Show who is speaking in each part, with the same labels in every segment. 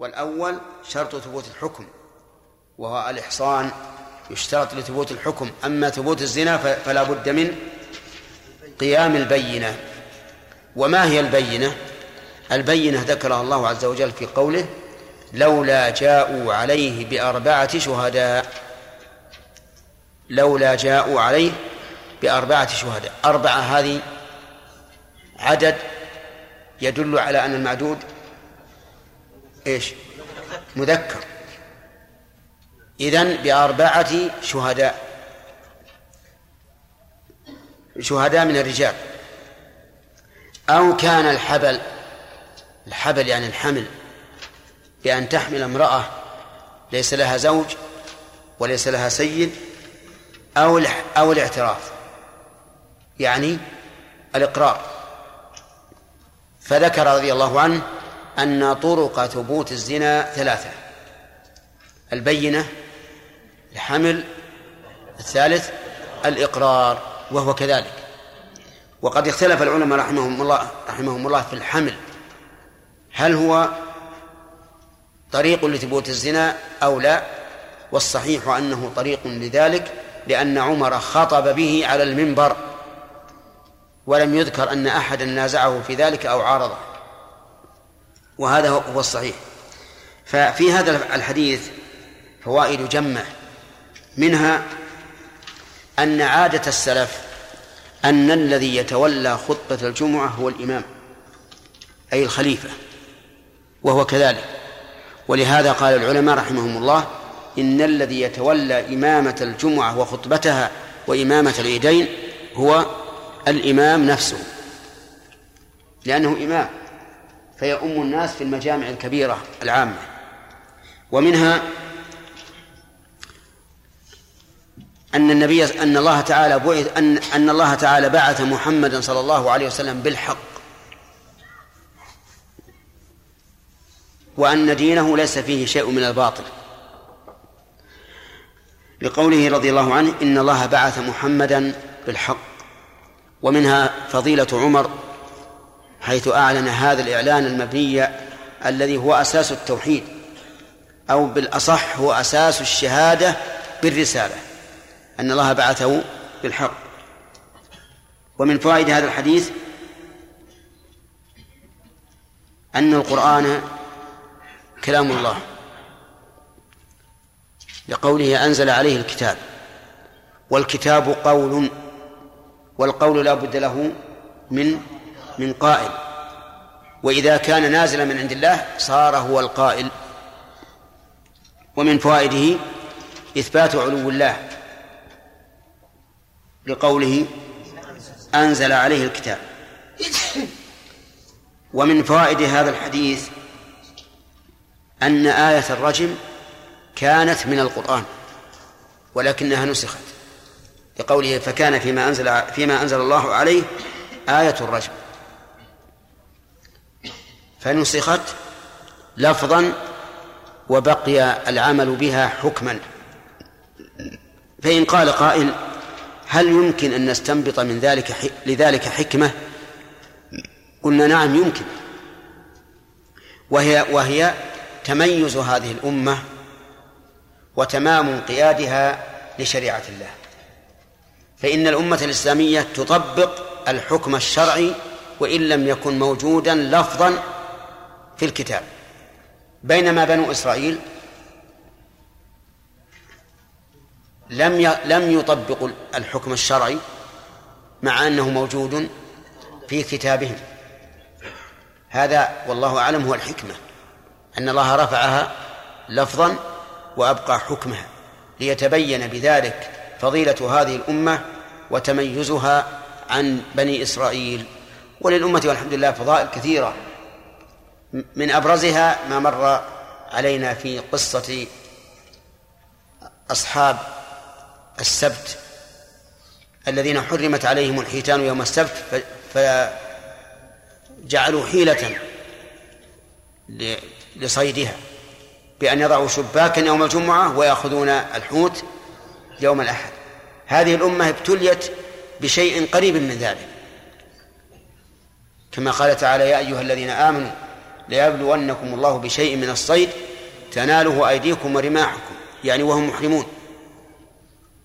Speaker 1: والأول شرط ثبوت الحكم وهو الإحصان يشترط لثبوت الحكم. أما ثبوت الزنا فلا بد من قيام البينة. وما هي البينة؟ البينة ذكرها الله عز وجل في قوله لولا جاءوا عليه بأربعة شهداء. لولا جاءوا عليه بأربعة شهداء. أربعة هذه عدد يدل على أن المعدود إيش؟ مذكر. إذن بأربعة شهداء. شهداء من الرجال. أو كان الحبل الحبل يعني الحمل بأن تحمل امرأة ليس لها زوج وليس لها سيد أو أو الاعتراف. يعني الإقرار. فذكر رضي الله عنه أن طرق ثبوت الزنا ثلاثة. البينة الحمل الثالث الإقرار وهو كذلك. وقد اختلف العلماء رحمهم الله رحمهم الله في الحمل. هل هو طريق لثبوت الزنا أو لا؟ والصحيح أنه طريق لذلك لأن عمر خطب به على المنبر ولم يذكر أن أحدا نازعه في ذلك أو عارضه. وهذا هو الصحيح. ففي هذا الحديث فوائد جمة. منها أن عادة السلف أن الذي يتولى خطبة الجمعة هو الإمام أي الخليفة وهو كذلك. ولهذا قال العلماء رحمهم الله إن الذي يتولى إمامة الجمعة وخطبتها وإمامة العيدين هو الإمام نفسه لأنه إمام. فيؤم الناس في المجامع الكبيرة العامة. ومنها أن النبي أن الله تعالى بعث أن أن الله تعالى بعث محمدا صلى الله عليه وسلم بالحق. وأن دينه ليس فيه شيء من الباطل. لقوله رضي الله عنه إن الله بعث محمدا بالحق. ومنها فضيلة عمر حيث أعلن هذا الإعلان المبني الذي هو أساس التوحيد أو بالأصح هو أساس الشهادة بالرسالة أن الله بعثه بالحق. ومن فوائد هذا الحديث أن القرآن كلام الله لقوله أنزل عليه الكتاب والكتاب قول والقول لا بد له من من قائل. وإذا كان نازلا من عند الله صار هو القائل. ومن فوائده إثبات علو الله لقوله أنزل عليه الكتاب. ومن فوائد هذا الحديث أن آية الرجم كانت من القرآن ولكنها نسخت. لقوله فكان فيما أنزل فيما أنزل الله عليه آية الرجم. فنسخت لفظا وبقي العمل بها حكما. فإن قال قائل هل يمكن أن نستنبط من ذلك لذلك حكمة؟ قلنا نعم يمكن. وهي وهي تميز هذه الأمة وتمام انقيادها لشريعة الله. فإن الأمة الإسلامية تطبق الحكم الشرعي وإن لم يكن موجودا لفظا في الكتاب. بينما بنو إسرائيل لم لم يطبقوا الحكم الشرعي مع أنه موجود في كتابهم. هذا والله أعلم هو الحكمة أن الله رفعها لفظا وأبقى حكمها ليتبين بذلك فضيلة هذه الأمة وتميزها عن بني إسرائيل. وللأمة والحمد لله فضائل كثيرة من أبرزها ما مر علينا في قصة أصحاب السبت الذين حرمت عليهم الحيتان يوم السبت فجعلوا حيلة لصيدها بأن يضعوا شباكا يوم الجمعة ويأخذون الحوت يوم الأحد. هذه الأمة ابتليت بشيء قريب من ذلك. كما قال تعالى يا أيها الذين آمنوا ليبلونكم الله بشيء من الصيد تناله أيديكم ورماحكم يعني وهم محرمون.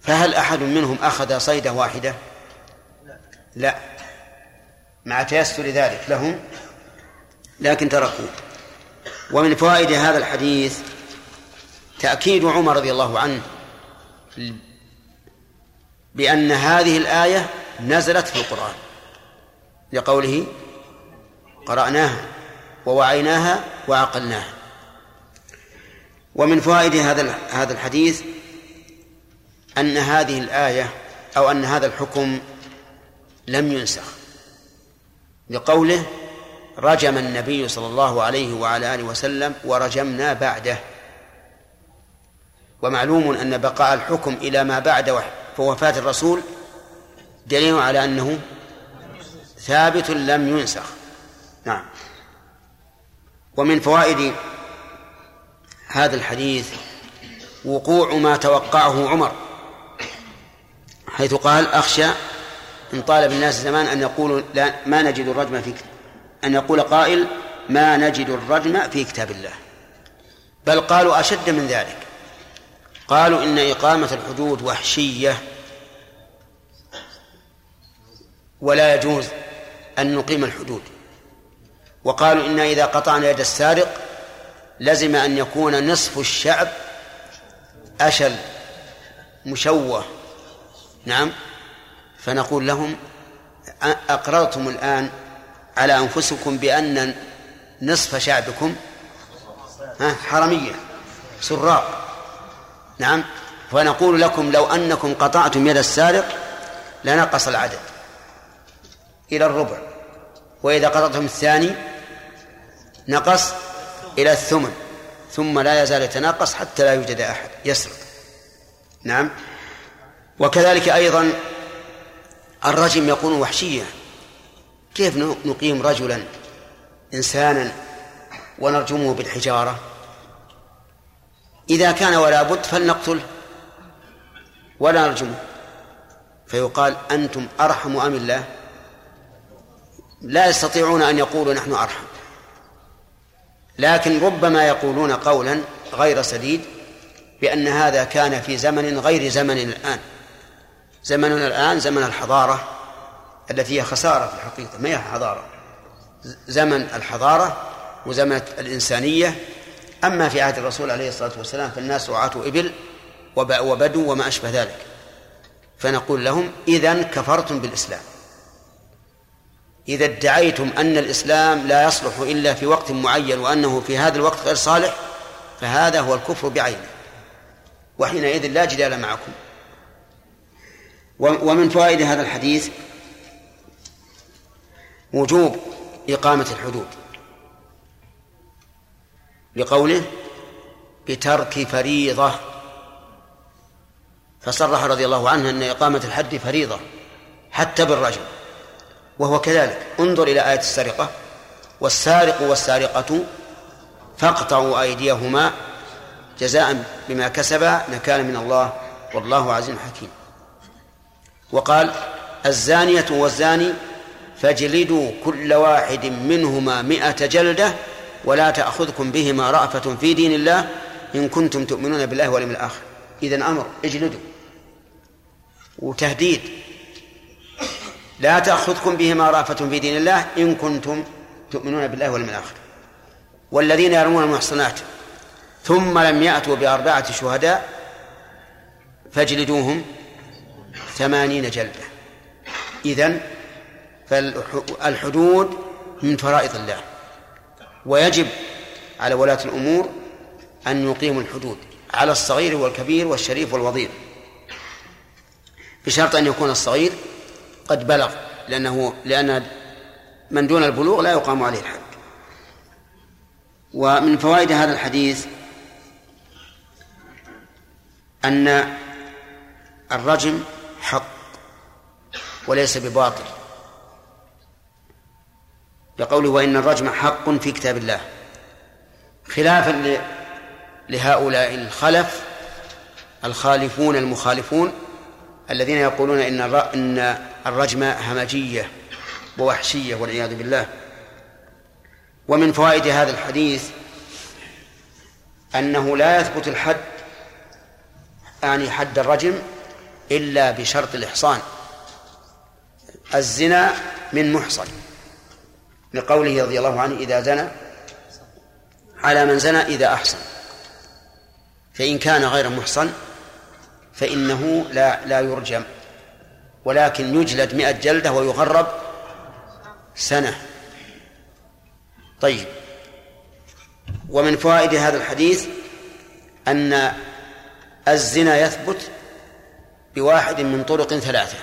Speaker 1: فهل أحد منهم أخذ صيدة واحدة؟ لا. مع تيسر ذلك لهم لكن تركوا ومن فوائد هذا الحديث تأكيد عمر رضي الله عنه بأن هذه الآية نزلت في القرآن لقوله قرأناها. ووعيناها وعقلناها. ومن فوائد هذا هذا الحديث أن هذه الآية أو أن هذا الحكم لم ينسخ. لقوله رجم النبي صلى الله عليه وعلى آله وسلم ورجمنا بعده. ومعلوم أن بقاء الحكم إلى ما بعد وفاة الرسول دليل على أنه ثابت لم ينسخ. نعم. ومن فوائد هذا الحديث وقوع ما توقعه عمر حيث قال أخشى إن طال بالناس زمان أن يقولوا لا ما نجد الرجم في أن يقول قائل ما نجد الرجم في كتاب الله. بل قالوا أشد من ذلك قالوا إن إقامة الحدود وحشية ولا يجوز أن نقيم الحدود. وقالوا إن إذا قطعنا يد السارق لزم أن يكون نصف الشعب أشل مشوه. نعم. فنقول لهم أقررتم الآن على أنفسكم بأن نصف شعبكم حرمية سراق. نعم. فنقول لكم لو أنكم قطعتم يد السارق لنقص العدد إلى الربع وإذا قطعتم الثاني نقص إلى الثمن ثم لا يزال يتناقص حتى لا يوجد أحد يسرق. نعم. وكذلك أيضا الرجم يكون وحشيا. كيف نقيم رجلا إنسانا ونرجمه بالحجارة؟ إذا كان ولا بد فلنقتله ولا نرجمه. فيقال أنتم أرحم أم الله؟ لا يستطيعون أن يقولوا نحن أرحم. لكن ربما يقولون قولا غير سديد بأن هذا كان في زمن غير زمن الآن. زمننا الآن زمن الحضارة التي هي خسارة في الحقيقة ما هي حضارة زمن الحضارة وزمن الإنسانية. أما في عهد الرسول عليه الصلاة والسلام فالناس رعاة إبل وبدو وما أشبه ذلك. فنقول لهم إذا كفرتم بالإسلام. إذا ادعيتم أن الإسلام لا يصلح إلا في وقت معين وأنه في هذا الوقت غير صالح فهذا هو الكفر بعينه. وحينئذ لا جدال معكم. ومن فوائد هذا الحديث وجوب إقامة الحدود. لقوله بترك فريضة. فصرح رضي الله عنه أن إقامة الحد فريضة حتى بالرجل. وهو كذلك. انظر إلى آية السرقة. والسارق والسارقة فاقطعوا أيديهما جزاء بما كسبا نكالا من الله والله عزيز حكيم. وقال الزانية والزاني فاجلدوا كل واحد منهما مئة جلدة ولا تأخذكم بهما رأفة في دين الله إن كنتم تؤمنون بالله واليوم الآخر. إذن أمر اجلدوا. وتهديد. لا تأخذكم بهما رأفة في دين الله إن كنتم تؤمنون بالله واليوم الآخر. والذين يرمون المحصنات ثم لم يأتوا بأربعة شهداء فاجلدوهم ثمانين جلدة. إذن فالحدود من فرائض الله. ويجب على ولاة الأمور أن يقيموا الحدود على الصغير والكبير والشريف والوضيع. بشرط أن يكون الصغير قد بلغ لأنه لأن من دون البلوغ لا يقام عليه الحد ومن فوائد هذا الحديث أن الرجم حق وليس بباطل. لقوله وإن الرجم حق في كتاب الله. خلافا لهؤلاء الخلف الخالفون المخالفون الذين يقولون إن إن الرجم همجية ووحشية والعياذ بالله. ومن فوائد هذا الحديث أنه لا يثبت الحد يعني حد الرجم إلا بشرط الإحصان. الزنا من محصن. لقوله رضي الله عنه إذا زنى على من زنى إذا أحصن. فإن كان غير محصن فإنه لا لا يرجم. ولكن يجلد مئة جلدة ويغرب سنة. طيب. ومن فوائد هذا الحديث أن الزنا يثبت بواحد من طرق ثلاثة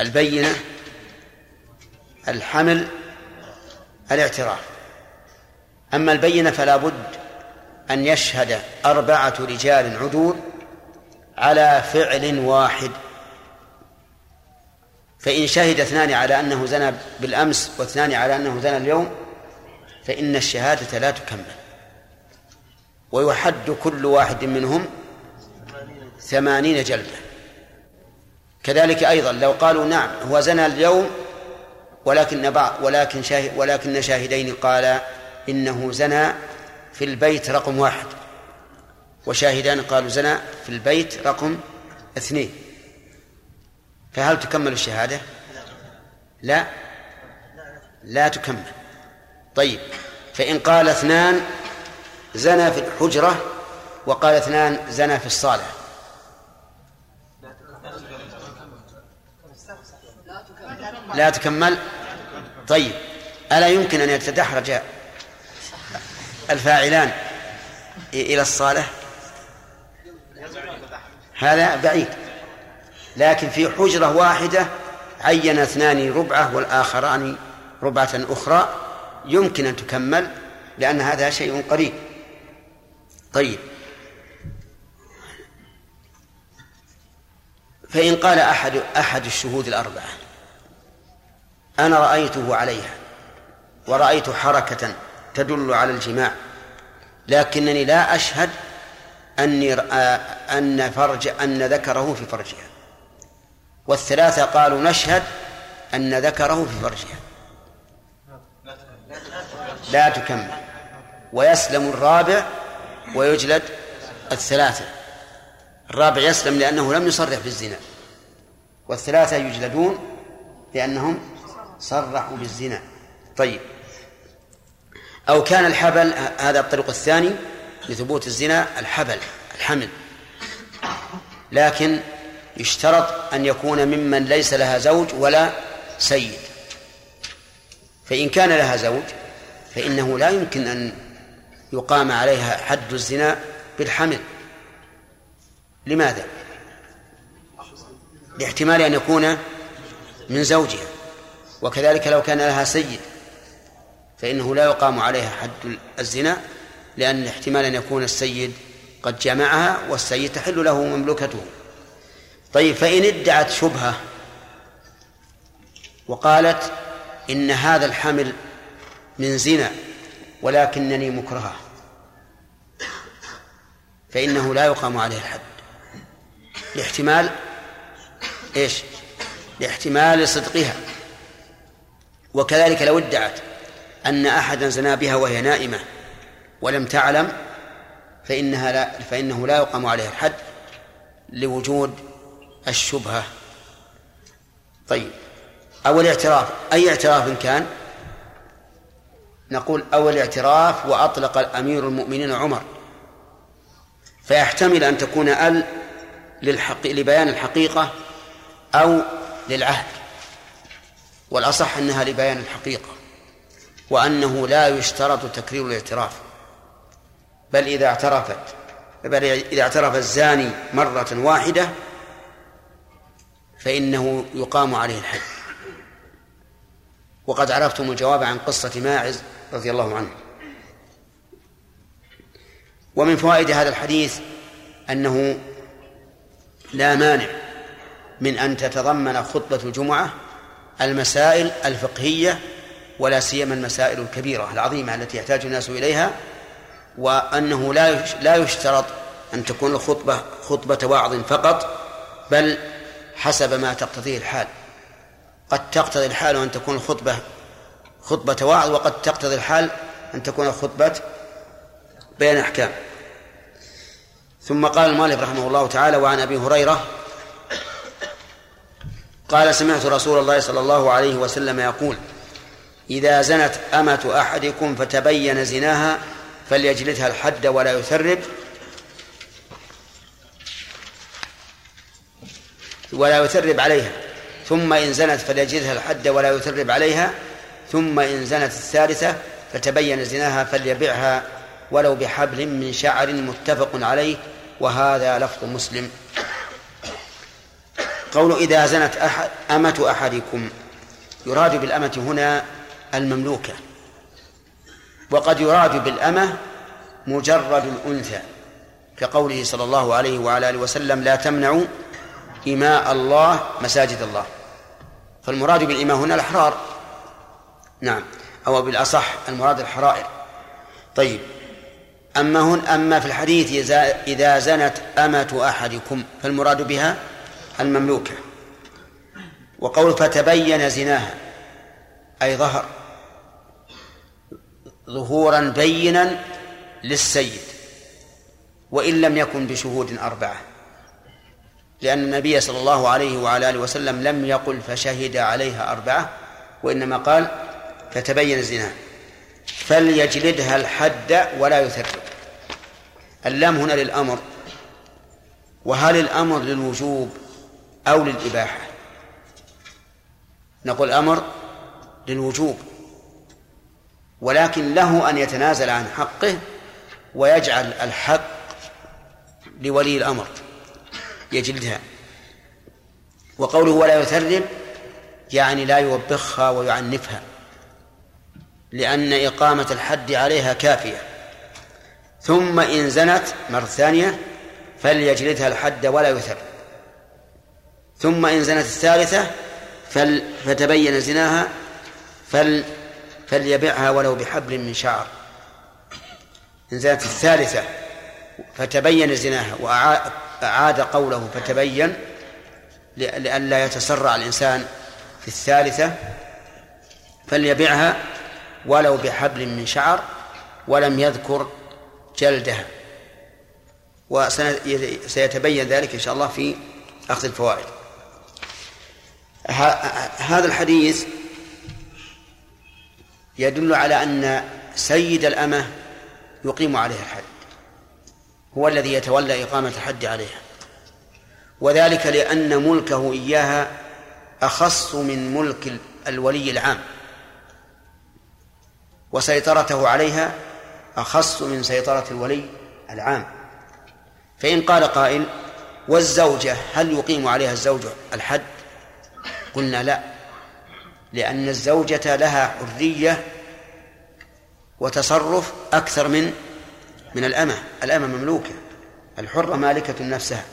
Speaker 1: البينة الحمل الاعتراف. أما البينة فلا بد أن يشهد أربعة رجال عدول على فعل واحد. فإن شهد اثنان على أنه زنى بالأمس واثنان على أنه زنى اليوم فإن الشهادة لا تكمل. ويحد كل واحد منهم ثمانين جلدة كذلك أيضا لو قالوا نعم هو زنى اليوم ولكن بعض ولكن شاهد ولكن شاهدين قال إنه زنى في البيت رقم واحد. وشاهدان قالوا زنى في البيت رقم اثنين. فهل تكمل الشهادة؟ لا. لا تكمل. طيب. فإن قال اثنان زنى في الحجرة وقال اثنان زنى في الصالة. لا تكمل. طيب. ألا يمكن أن يتدحرج الفاعلان إلى الصالة؟ هذا بعيد. لكن في حجرة واحدة عين اثنان ربعة والآخران ربعة أخرى يمكن أن تكمل لأن هذا شيء قريب. طيب. فإن قال أحد أحد الشهود الأربعة أنا رأيته عليها ورأيت حركة تدل على الجماع لكنني لا أشهد أني أن فرج أن ذكره في فرجها. والثلاثة قالوا نشهد أن ذكره في فرجها. لا تكمل. ويسلم الرابع ويجلد الثلاثة. الرابع يسلم لأنه لم يصرح بالزنا. والثلاثة يجلدون لأنهم صرحوا بالزنا. طيب. أو كان الحبل هذا الطريق الثاني لثبوت الزنا الحبل الحمل. لكن يشترط أن يكون ممن ليس لها زوج ولا سيد. فإن كان لها زوج فإنه لا يمكن أن يقام عليها حد الزنا بالحمل. لماذا؟ لاحتمال أن يكون من زوجها. وكذلك لو كان لها سيد فإنه لا يقام عليها حد الزنا لأن احتمال أن يكون السيد قد جمعها والسيد تحل له مملكته. طيب فإن ادعت شبهة وقالت إن هذا الحمل من زنا ولكنني مكرهة فإنه لا يقام عليه الحد لاحتمال إيش؟ لاحتمال صدقها وكذلك لو ادعت أن أحدا زنا بها وهي نائمة ولم تعلم فإنها لا فإنه لا يقام عليها الحد لوجود الشبهة. طيب أو الاعتراف أي اعتراف كان؟ نقول أو الاعتراف وأطلق أمير المؤمنين عمر. فيحتمل أن تكون ال للحق... لبيان الحقيقة أو للعهد. والأصح أنها لبيان الحقيقة وأنه لا يشترط تكرير الاعتراف. بل إذا اعترفت بل إذا اعترف الزاني مرة واحدة فإنه يقام عليه الحد وقد عرفتم الجواب عن قصة ماعز رضي الله عنه. ومن فوائد هذا الحديث أنه لا مانع من أن تتضمن خطبة الجمعة المسائل الفقهية ولا سيما المسائل الكبيرة العظيمة التي يحتاج الناس إليها وأنه لا لا يشترط أن تكون الخطبة خطبة وعظ فقط بل حسب ما تقتضيه الحال. قد تقتضي الحال أن تكون الخطبة خطبة وعظ وقد تقتضي الحال أن تكون خطبة بيان أحكام ثم قال المؤلف رحمه الله تعالى وعن أبي هريرة قال سمعت رسول الله صلى الله عليه وسلم يقول إذا زنت أمة أحدكم فتبين زناها فليجلدها الحد ولا يثرب ولا يثرب عليها. ثم إن زنت فليجلدها الحد ولا يثرب عليها. ثم إن زنت الثالثة فتبين زناها فليبعها ولو بحبل من شعر متفق عليه. وهذا لفظ مسلم. قول إذا زنت أحد أمة أحدكم يراد بالأمة هنا المملوكة. وقد يراد بالأمة مجرد الأنثى. كقوله صلى الله عليه وعلى آله وسلم لا تمنعوا إماء الله مساجد الله. فالمراد بالإماء هنا الأحرار. نعم. أو بالأصح المراد الحرائر. طيب. أما هن أما في الحديث إذا زنت أمة أحدكم فالمراد بها المملوكة. وقول فتبين زناها أي ظهر. ظهورا بينا للسيد. وإن لم يكن بشهود أربعة. لأن النبي صلى الله عليه وعلى آله وسلم لم يقل فشهد عليها أربعة وإنما قال فتبين زناها فليجلدها الحد ولا يثرب اللام هنا للأمر. وهل الأمر للوجوب أو للإباحة؟ نقول أمر للوجوب. ولكن له أن يتنازل عن حقه ويجعل الحق لولي الأمر. يجلدها. وقوله ولا يثرب يعني لا يوبخها ويعنفها لأن إقامة الحد عليها كافية. ثم إن زنت مرة ثانية فليجلدها الحد ولا يثرب. ثم إن زنت الثالثة فل فتبين زناها فل فليبعها ولو بحبل من شعر. إن زنت الثالثة فتبين زناها وأعاد قوله فتبين لئلا يتسرع الإنسان في الثالثة فليبعها ولو بحبل من شعر ولم يذكر جلدها. وسيتبين ذلك إن شاء الله في أخذ الفوائد. هذا الحديث يدل على أن سيد الأمة يقيم عليها الحد هو الذي يتولى إقامة الحد عليها. وذلك لأن ملكه إياها أخص من ملك الولي العام. وسيطرته عليها أخص من سيطرة الولي العام. فإن قال قائل والزوجة هل يقيم عليها الزوج الحد؟ قلنا لا لأن الزوجة لها حرية وتصرف أكثر من من الأمة. الأمة مملوكة. الحرة مالكة نفسها.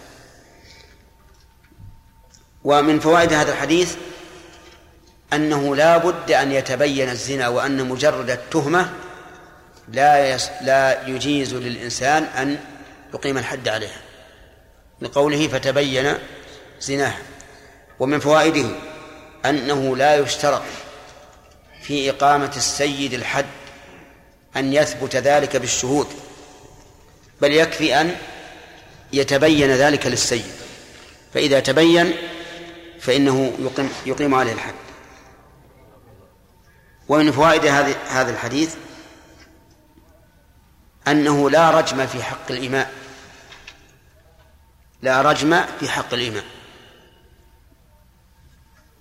Speaker 1: ومن فوائد هذا الحديث أنه لا بد أن يتبين الزنا وأن مجرد التهمة لا يس لا يجيز للإنسان أن يقيم الحد عليها. لقوله فتبين زناها. ومن فوائده أنه لا يشترط في إقامة السيد الحد أن يثبت ذلك بالشهود. بل يكفي أن يتبين ذلك للسيد. فإذا تبين فإنه يقيم, يقيم عليه الحد. ومن فوائد هذا الحديث أنه لا رجم في حق الإماء. لا رجم في حق الإماء.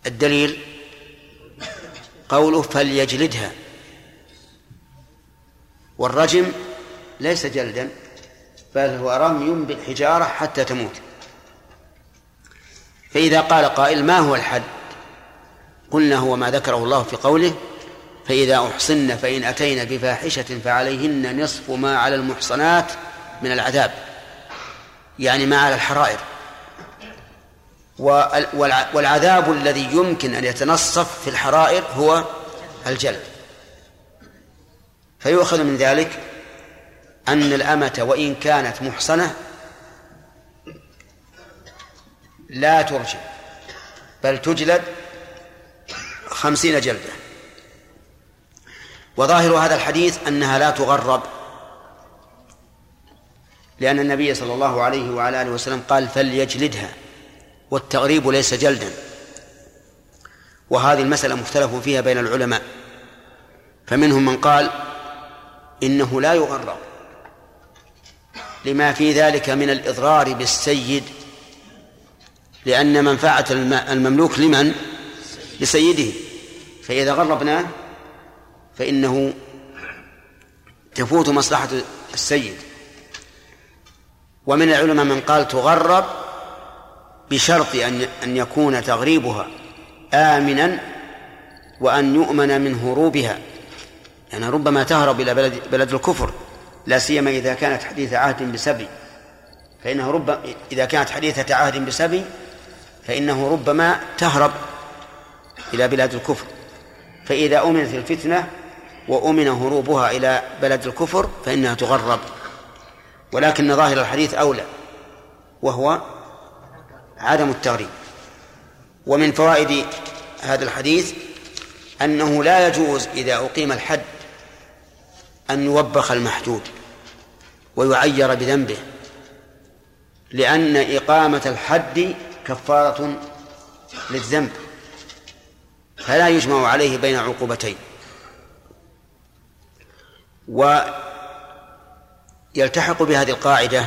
Speaker 1: الدليل قوله فليجلدها. والرجم ليس جلدا. بل هو رمي بالحجارة حتى تموت. فإذا قال قائل ما هو الحد؟ قلنا هو ما ذكره الله في قوله فإذا أحصن فإن أتين بفاحشة فعليهن نصف ما على المحصنات من العذاب. يعني ما على الحرائر. والعذاب الذي يمكن أن يتنصف في الحرائر هو الجلد. فيؤخذ من ذلك أن الأمة وإن كانت محصنة لا ترجع بل تجلد خمسين جلدة. وظاهر هذا الحديث أنها لا تغرب لأن النبي صلى الله عليه وعلى آله وسلم قال فليجلدها والتغريب ليس جلدا. وهذه المسألة مختلف فيها بين العلماء. فمنهم من قال إنه لا يغرب. لما في ذلك من الإضرار بالسيد لأن منفعة المملوك لمن؟ لسيده. فإذا غربناه فإنه تفوت مصلحة السيد. ومن العلماء من قال تغرب بشرط أن أن يكون تغريبها آمنا وأن يؤمن من هروبها. يعني ربما تهرب إلى بلد, بلد الكفر. لا سيما إذا كانت حديث عهد بسبي. فإنه رب إذا كانت حديثة عهد بسبي فإنه ربما تهرب إلى بلاد الكفر. فإذا أمنت الفتنة وأمن هروبها إلى بلد الكفر فإنها تغرب. ولكن ظاهر الحديث أولى وهو عدم التغريب. ومن فوائد هذا الحديث أنه لا يجوز إذا أقيم الحد أن يوبخ المحدود. ويعير بذنبه لأن إقامة الحد كفارة للذنب فلا يجمع عليه بين عقوبتين. ويلتحق بهذه القاعدة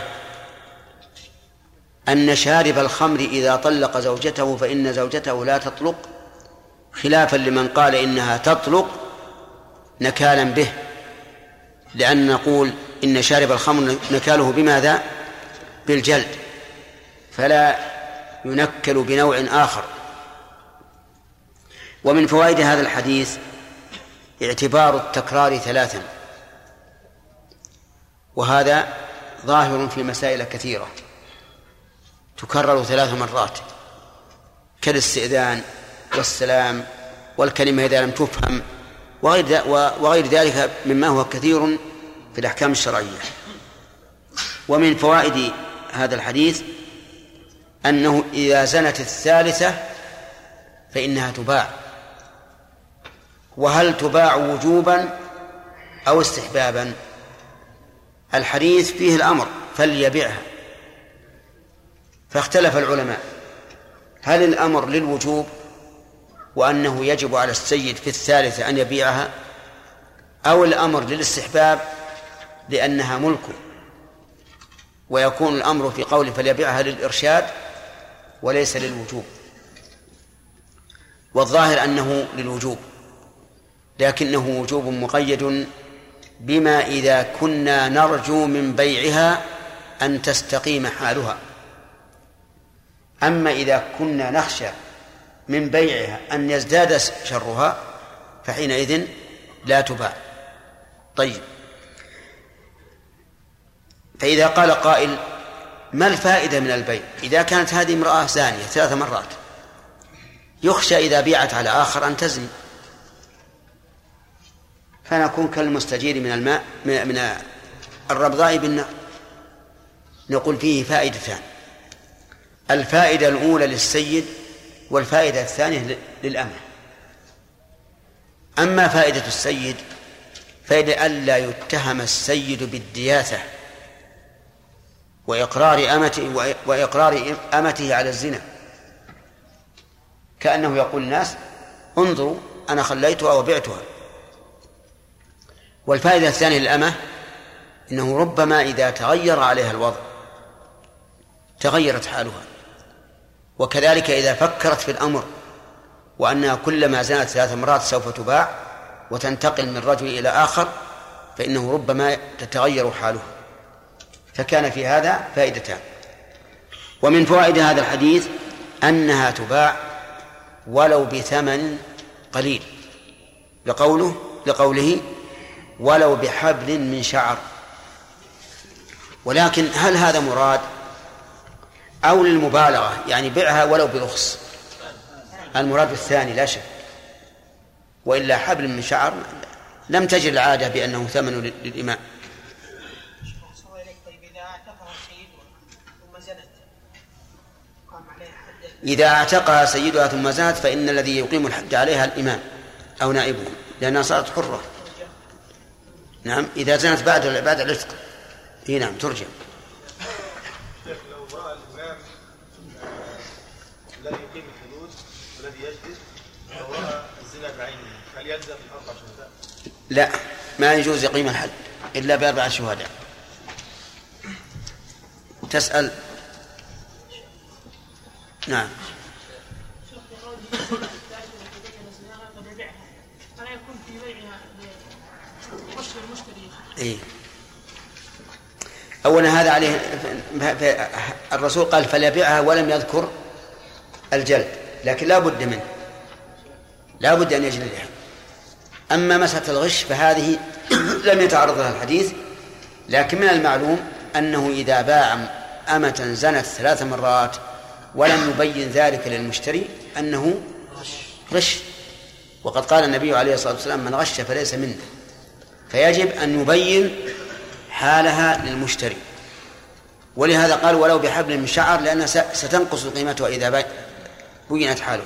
Speaker 1: أن شارب الخمر إذا طلق زوجته فإن زوجته لا تطلق خلافا لمن قال إنها تطلق نكالا به لأن نقول إن شارب الخمر نكاله بماذا؟ بالجلد. فلا ينكل بنوع آخر. ومن فوائد هذا الحديث اعتبار التكرار ثلاثا. وهذا ظاهر في مسائل كثيرة. تكرر ثلاث مرات. كالاستئذان والسلام والكلمة إذا لم تفهم. وغير وغير ذلك مما هو كثير في الأحكام الشرعية. ومن فوائد هذا الحديث أنه إذا زنت الثالثة فإنها تباع. وهل تباع وجوبا أو استحبابا؟ الحديث فيه الأمر فليبعها فاختلف العلماء. هل الأمر للوجوب وأنه يجب على السيد في الثالثة أن يبيعها أو الأمر للاستحباب؟ لأنها ملك. ويكون الأمر في قوله فليبيعها للإرشاد وليس للوجوب. والظاهر أنه للوجوب لكنه وجوب مقيد بما إذا كنا نرجو من بيعها أن تستقيم حالها. أما إذا كنا نخشى من بيعها أن يزداد شرها فحينئذ لا تباع. طيب. فإذا قال قائل ما الفائدة من البيع؟ إذا كانت هذه امرأة زانية ثلاث مرات يخشى إذا بيعت على آخر أن تزني. فنكون كالمستجير من الماء من الربضاء بالنار. نقول فيه فائدتان الفائدة الأولى للسيد والفائدة الثانية للأمة. أما فائدة السيد فإذا ألا يتهم السيد بالدياثة. وإقرار أمته وإقرار أمته على الزنا. كأنه يقول الناس انظروا أنا خليتها وبعتها. والفائدة الثانية للأمة إنه ربما إذا تغير عليها الوضع تغيرت حالها. وكذلك إذا فكرت في الأمر وأنها كلما زنت ثلاث مرات سوف تباع وتنتقل من رجل إلى آخر فإنه ربما تتغير حالها فكان في هذا فائدتان. ومن فوائد هذا الحديث أنها تباع ولو بثمن قليل. لقوله لقوله ولو بحبل من شعر. ولكن هل هذا مراد أو للمبالغة؟ يعني بيعها ولو برخص. المراد الثاني لا شك. وإلا حبل من شعر لم تجد العادة بأنه ثمن للإماء إذا اعتقها سيدها ثم زنت فإن الذي يقيم الحد عليها الإمام أو نائبه لأنها صارت حرة. نعم إذا زنت بعد بعد العتق إي نعم ترجع.
Speaker 2: لو راى الامام الذي يقيم الحدود والذي الزنا بعينه هل شهداء؟
Speaker 1: لا ما يجوز يقيم الحد إلا باربعه شهداء. تسأل نعم. إيه؟ أولا هذا عليه الرسول قال فليبيعها ولم يذكر الجلد لكن لا بد منه. لا بد أن يجلدها. أما مسألة الغش فهذه لم يتعرض لها الحديث لكن من المعلوم أنه إذا باع أمة زنت ثلاث مرات ولم يبين ذلك للمشتري أنه غش. وقد قال النبي عليه الصلاة والسلام من غش فليس منا فيجب أن يبين حالها للمشتري. ولهذا قال ولو بحبل من شعر لأنها ستنقص قيمتها إذا بينت حاله.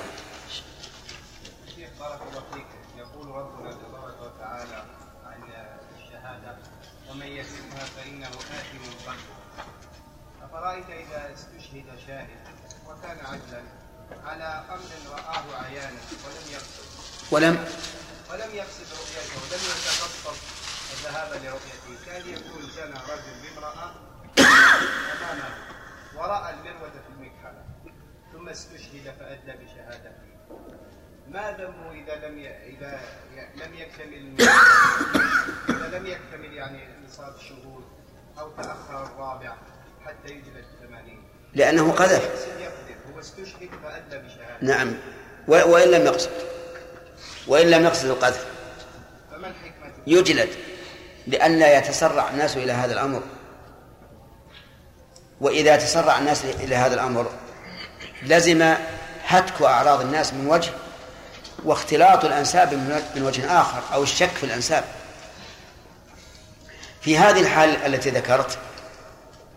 Speaker 2: ولم
Speaker 1: ولم
Speaker 2: يقصد رؤيته ولم يتخطط الذهاب لرؤيته. كان يكون جنى رجل بامرأة أمامه ورأى المروة في المكحلة ثم استشهد فأدلى بشهادته. ما ذنبه إذا لم ي... إذا لم يكتمل إذا لم يكتمل يعني نصاب الشهود أو تأخر الرابع حتى يجلد ثمانين
Speaker 1: لأنه قذف.
Speaker 2: هو استشهد فأدلى بشهادته.
Speaker 1: نعم. وإن لم يقصد. وإن لم يقصد القذف. يجلد لئلا يتسرع الناس إلى هذا الأمر. وإذا تسرع الناس إلى هذا الأمر لزم هتك أعراض الناس من وجه واختلاط الأنساب من وجه آخر أو الشك في الأنساب. في هذه الحال التي ذكرت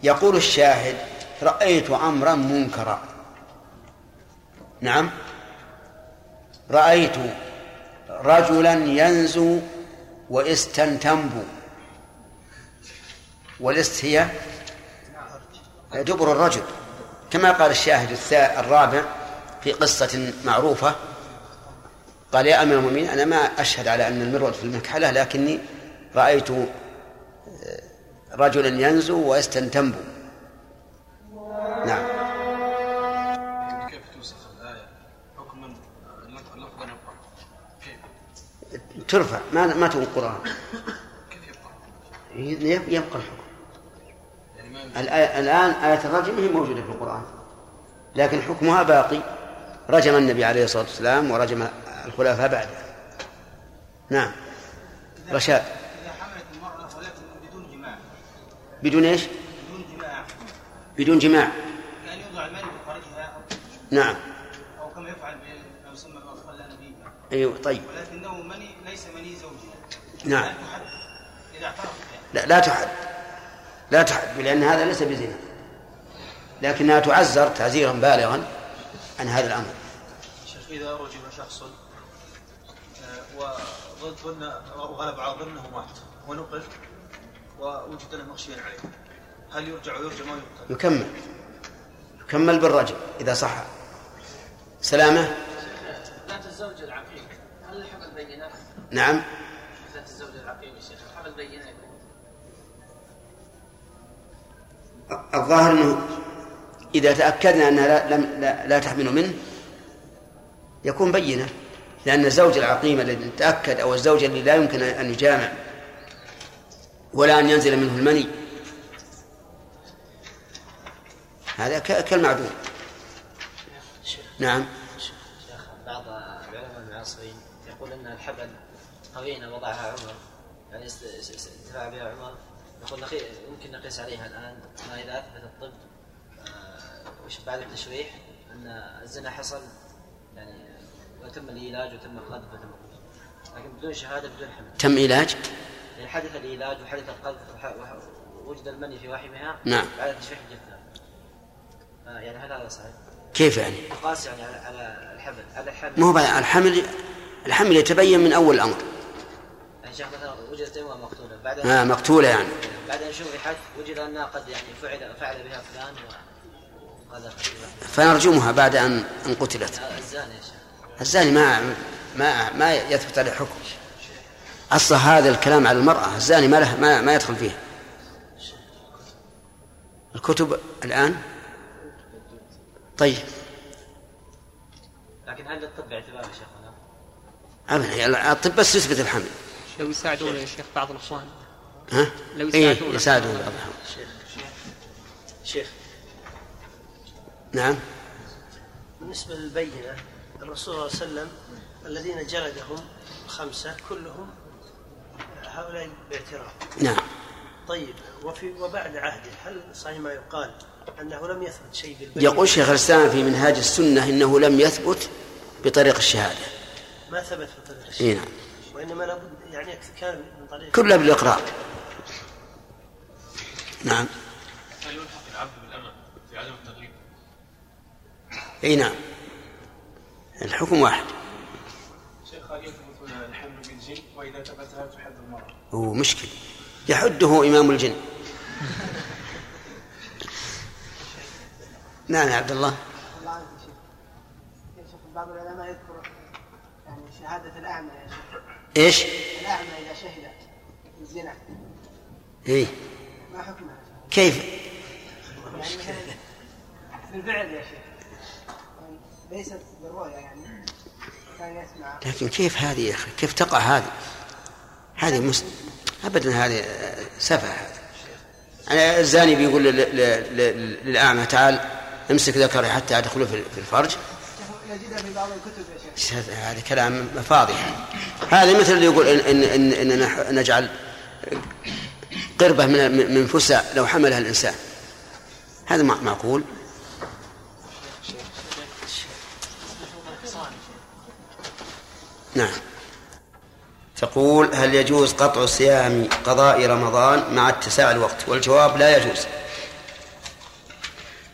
Speaker 1: يقول الشاهد رأيت أمرا منكرا. نعم. رأيت رجلا ينزو واستنتنبو والاست هي؟ دبر الرجل. كما قال الشاهد الرابع في قصة معروفة. قال يا أمير المؤمنين أنا ما أشهد على أن المرود في المكحلة لكني رأيت آه، رجلا ينزو ويستنتنب نعم. ترفع. ما ما تقول القرآن يبقى الحكم. الآن آية الرجم هي موجودة في القرآن. لكن حكمها باقي. رجم النبي عليه الصلاة والسلام ورجم الخلفاء بعده نعم. رشاد.
Speaker 2: إذا حملت المرأة ولكن بدون جماع
Speaker 1: بدون إيش؟
Speaker 2: بدون جماع.
Speaker 1: بدون جماع
Speaker 2: كان يوضع المال في فرجها
Speaker 1: نعم.
Speaker 2: أو كما يفعل بما يسمى الأطفال الأنبياء
Speaker 1: أيوه طيب.
Speaker 2: ولكنه مني
Speaker 1: نعم.
Speaker 2: لا تحد إذا اعترفت
Speaker 1: لا لا تحد. لا تحد لأن هذا ليس بزنا. لكنها تعزر تعزيرا بالغا عن هذا الأمر.
Speaker 3: شيخ إذا رجم شخص وظن وغلب على ظنه مات ونقل ووجد له مغشيا عليه هل يرجع ويرجم أو يقتل؟
Speaker 1: يكمل. يكمل بالرجم إذا صح. سلامة؟
Speaker 4: ذات الزوج العقيم هل الحمل بينات؟
Speaker 1: نعم. الظاهر أنه إذا تأكدنا انها لا, لم لا, لا تحمل منه يكون بينة لأن الزوج العقيم الذي تأكد أو الزوج الذي لا يمكن أن يجامع ولا أن ينزل منه المني. هذا كالمعدوم. نعم.
Speaker 4: شيخ بعض العلماء المعاصرين يقول إن الحبل قرينه وضعها عمر. يعني استفاع بها عمر. يقول يمكن نقيس عليها الآن. ما إذا أثبت الطب آه، وش بعد التشريح؟ أن الزنا حصل يعني وتم العلاج وتم القذف وتم لكن بدون شهادة بدون حمل.
Speaker 1: تم علاج؟
Speaker 4: يعني حدث العلاج وحدث القذف ووجد المني في رحمها
Speaker 1: نعم.
Speaker 4: بعد تشريح الجثه آه، يعني هل هذا صحيح؟
Speaker 1: كيف يعني؟
Speaker 4: قاس يعني على على الحمل. على الحمل.
Speaker 1: ما هو الحمل الحمل يتبين من أول الأمر.
Speaker 4: شيخ مثلا وجدت امراه مقتولة. بعد
Speaker 1: آه مقتولة يعني.
Speaker 4: بعد ان شوفحت وجد أنها قد يعني فعل فعل بها فلان وقذف
Speaker 1: فنرجمها بعد أن أن قتلت.
Speaker 4: الزاني يا شيخ.
Speaker 1: الزاني ما ما ما يثبت عليه حكم. أصلا هذا الكلام على المرأة. الزاني ما له ما, ما يدخل فيه الكتب الآن؟ طيب.
Speaker 4: لكن هل الطب باعتبار يا شيخنا؟
Speaker 1: أبدا. الطب بس يثبت الحمل.
Speaker 5: لو يساعدون يا شيخ بعض الأخوان.
Speaker 1: ها؟
Speaker 5: لو
Speaker 1: إيه
Speaker 5: يساعدون.
Speaker 1: يساعدون بعض الأحوال.
Speaker 6: شيخ
Speaker 1: نعم.
Speaker 6: بالنسبة للبينة الرسول صلى الله عليه وسلم الذين جلدهم خمسة كلهم هؤلاء باعتراف
Speaker 1: نعم.
Speaker 6: طيب وفي وبعد عهده هل صحيح ما يقال أنه لم يثبت شيء بالبينة
Speaker 1: يقول شيخ الإسلام في منهاج السنة إنه لم يثبت بطريق الشهادة.
Speaker 6: ما ثبت في طريق
Speaker 1: إيه
Speaker 6: الشيء
Speaker 1: نعم.
Speaker 6: وإنما لابد يعني كان من طريق
Speaker 1: كلها بالإقرار. نعم.
Speaker 7: هل يلحق العبد بالأمة في عدم التغليب؟
Speaker 1: إي نعم. الحكم واحد.
Speaker 2: شيخ هل يثبت الحمل بالجن؟ وإذا ثبت هل تحد المرأة؟
Speaker 1: هو مشكل. يحده إمام الجن. نعم يا عبد الله.
Speaker 8: الله عنك يا شيخ يا شيخ بعض العلماء يذكر شهادة الأعمى يا شيخ.
Speaker 1: إيش؟
Speaker 8: الأعمى إذا شهد الزنا.
Speaker 1: إيه.
Speaker 8: ما حكمها؟
Speaker 1: كيف؟
Speaker 8: يعني بالفعل يا شيخ. ليست بالرؤيا يعني. كان يسمع.
Speaker 1: لكن كيف هذه يا أخي؟ كيف تقع هذه؟ هذه مس... ابدا هذه آه، سفه هذه. يعني الزاني بيقول لل- لل- لل- للأعمى تعال امسك ذكري حتى ادخله في الفرج.
Speaker 8: شيخ نجدها في بعض الكتب
Speaker 1: هذا كلام فاضح. هذا مثل اللي يقول إن, إن, إن نجعل قربة من من فسع لو حملها الإنسان. هذا مع- معقول؟ نعم. تقول هل يجوز قطع صيام قضاء رمضان مع اتساع الوقت؟ والجواب لا يجوز.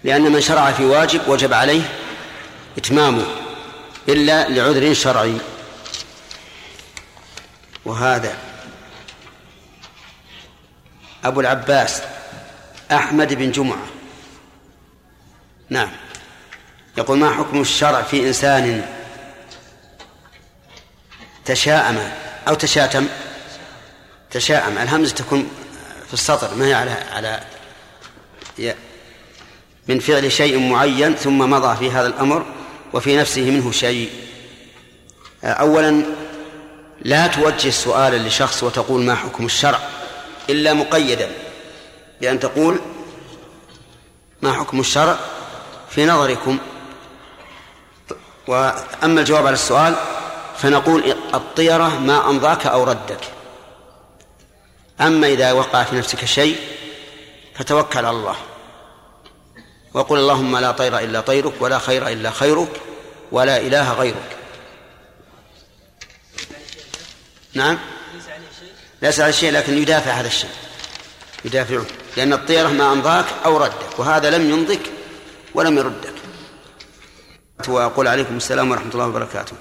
Speaker 1: لأن من شرع في واجب وجب عليه إتمامه. إلا لعذر شرعي. وهذا أبو العباس أحمد بن جمعة. نعم. يقول ما حكم الشرع في إنسان تشاءم أو تشاتم؟ تشاءم. الهمزة تكون في السطر ما هي على على من فعل شيء معين ثم مضى في هذا الأمر. وفي نفسه منه شيء. أولا لا توجه سؤالا لشخص وتقول ما حكم الشرع إلا مقيدا بأن تقول ما حكم الشرع في نظركم. وأما الجواب على السؤال فنقول الطيرة ما أمضاك أو ردك. أما إذا وقع في نفسك شيء فتوكل على الله. وقل اللهم لا طير إلا طيرك ولا خير إلا خيرك ولا إله غيرك. نعم. ليس على شيء لكن يدافع هذا الشيء. يدافعه لأن الطيرة ما أمضاك أو ردك وهذا لم يمضك ولم يردك. وأقول عليكم السلام ورحمة الله وبركاته.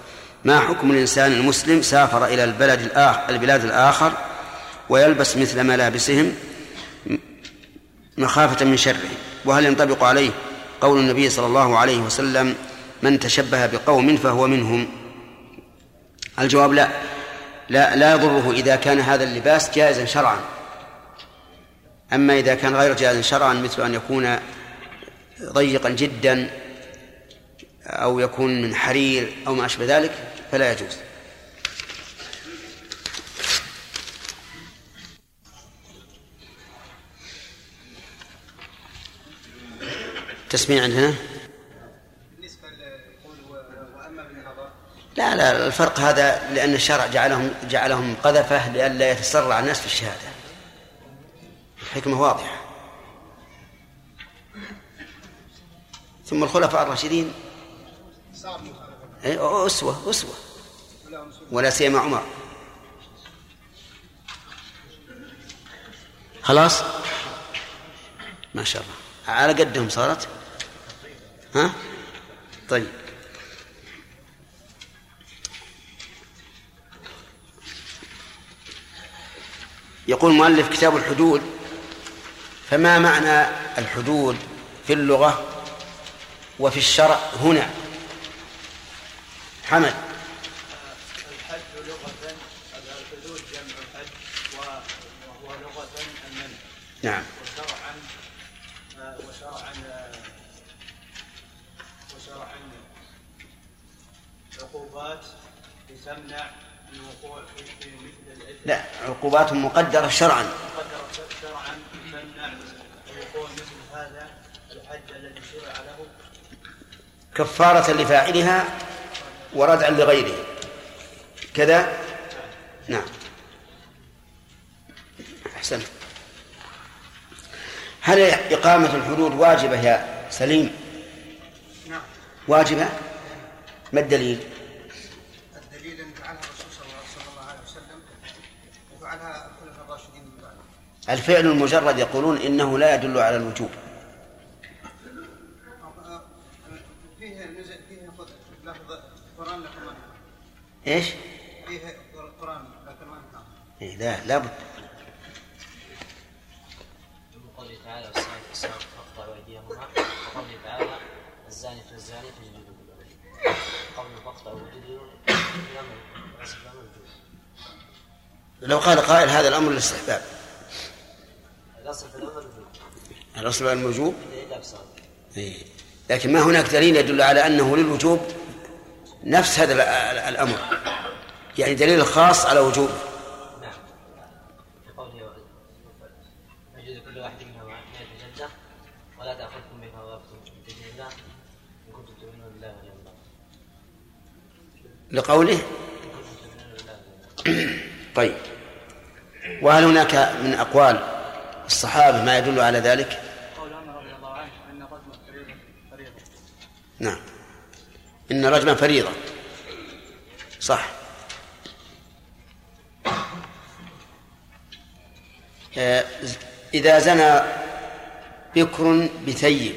Speaker 1: ما حكم الإنسان المسلم سافر إلى البلد الآخر البلاد الآخر ويلبس مثل ملابسهم مخافة من شره وهل ينطبق عليه قول النبي صلى الله عليه وسلم من تشبه بقوم فهو منهم؟ الجواب لا. لا لا يضره إذا كان هذا اللباس جائزا شرعا. أما إذا كان غير جائز شرعا مثل أن يكون ضيقا جدا أو يكون من حرير أو ما أشبه ذلك فلا يجوز. تسميع عندنا
Speaker 2: بالنسبة لقول وأما بالنظر؟
Speaker 1: لا لا الفرق هذا لأن الشرع جعلهم جعلهم قذفة لئلا يتسرع الناس في الشهادة. الحكمة واضحة. ثم الخلفاء الراشدين؟ إيه، أسوة أسوة. ولا سيما عمر. خلاص؟ ما شاء الله. على قدهم صارت؟ ها؟ طيب. يقول مؤلف كتاب الحدود. فما معنى الحدود في اللغة وفي الشرع هنا؟ حمد.
Speaker 2: الحج لغة الحدود جمع حج وهو لغة المنع.
Speaker 1: نعم
Speaker 2: وشرعا آه، وشرعا آه، وشرعا عقوبات تمنع الوقوع في في مثل الإثم
Speaker 1: لا عقوبات مقدرة شرعا.
Speaker 2: مقدرة شرعا تمنع الوقوع مثل هذا الحج الذي شرع له
Speaker 1: كفارة لفاعلها وردعا لغيره. كذا؟ نعم. أحسنت. هل إقامة الحدود واجبة يا سليم؟
Speaker 2: نعم.
Speaker 1: واجبة؟ ما الدليل
Speaker 2: ان فعلها الرسول صلى الله- صلى الله عليه وسلم وفعلها الخلفاء الراشدين من بعده
Speaker 1: الفعل المجرد يقولون إنه لا يدل على الوجوب.
Speaker 2: فيه لفظ القران لكن ما نفهم.
Speaker 1: إيش؟
Speaker 2: فيه القران لكن ما نفهم.
Speaker 1: إيه لا لا بد.
Speaker 4: من قوله تعالى فاقطعوا أيديهما. وقوله تعالى الزاني والزانية فاجلدوا قوله فاقطعوا الامر الامر
Speaker 1: لو قال قائل هذا الأمر للاستحباب
Speaker 4: الاصل في الامر الوجوب
Speaker 1: الأصل على الوجوب؟ إيه. لكن ما هناك دليل يدل على أنه للوجوب نفس هذا ال- ال- الأمر. يعني دليل خاص على وجوبه
Speaker 4: نعم كل واحد ولا تأخذكم الله إن كنتم تؤمنون بالله واليوم الآخر
Speaker 1: لقوله؟ طيب. وهل هناك من أقوال الصحابة ما يدل على ذلك؟
Speaker 2: الله عنه الرجم فريضه فريضة.
Speaker 1: نعم. إن رجما فريضة. صح. آه، إذا زنى بكر بثيب.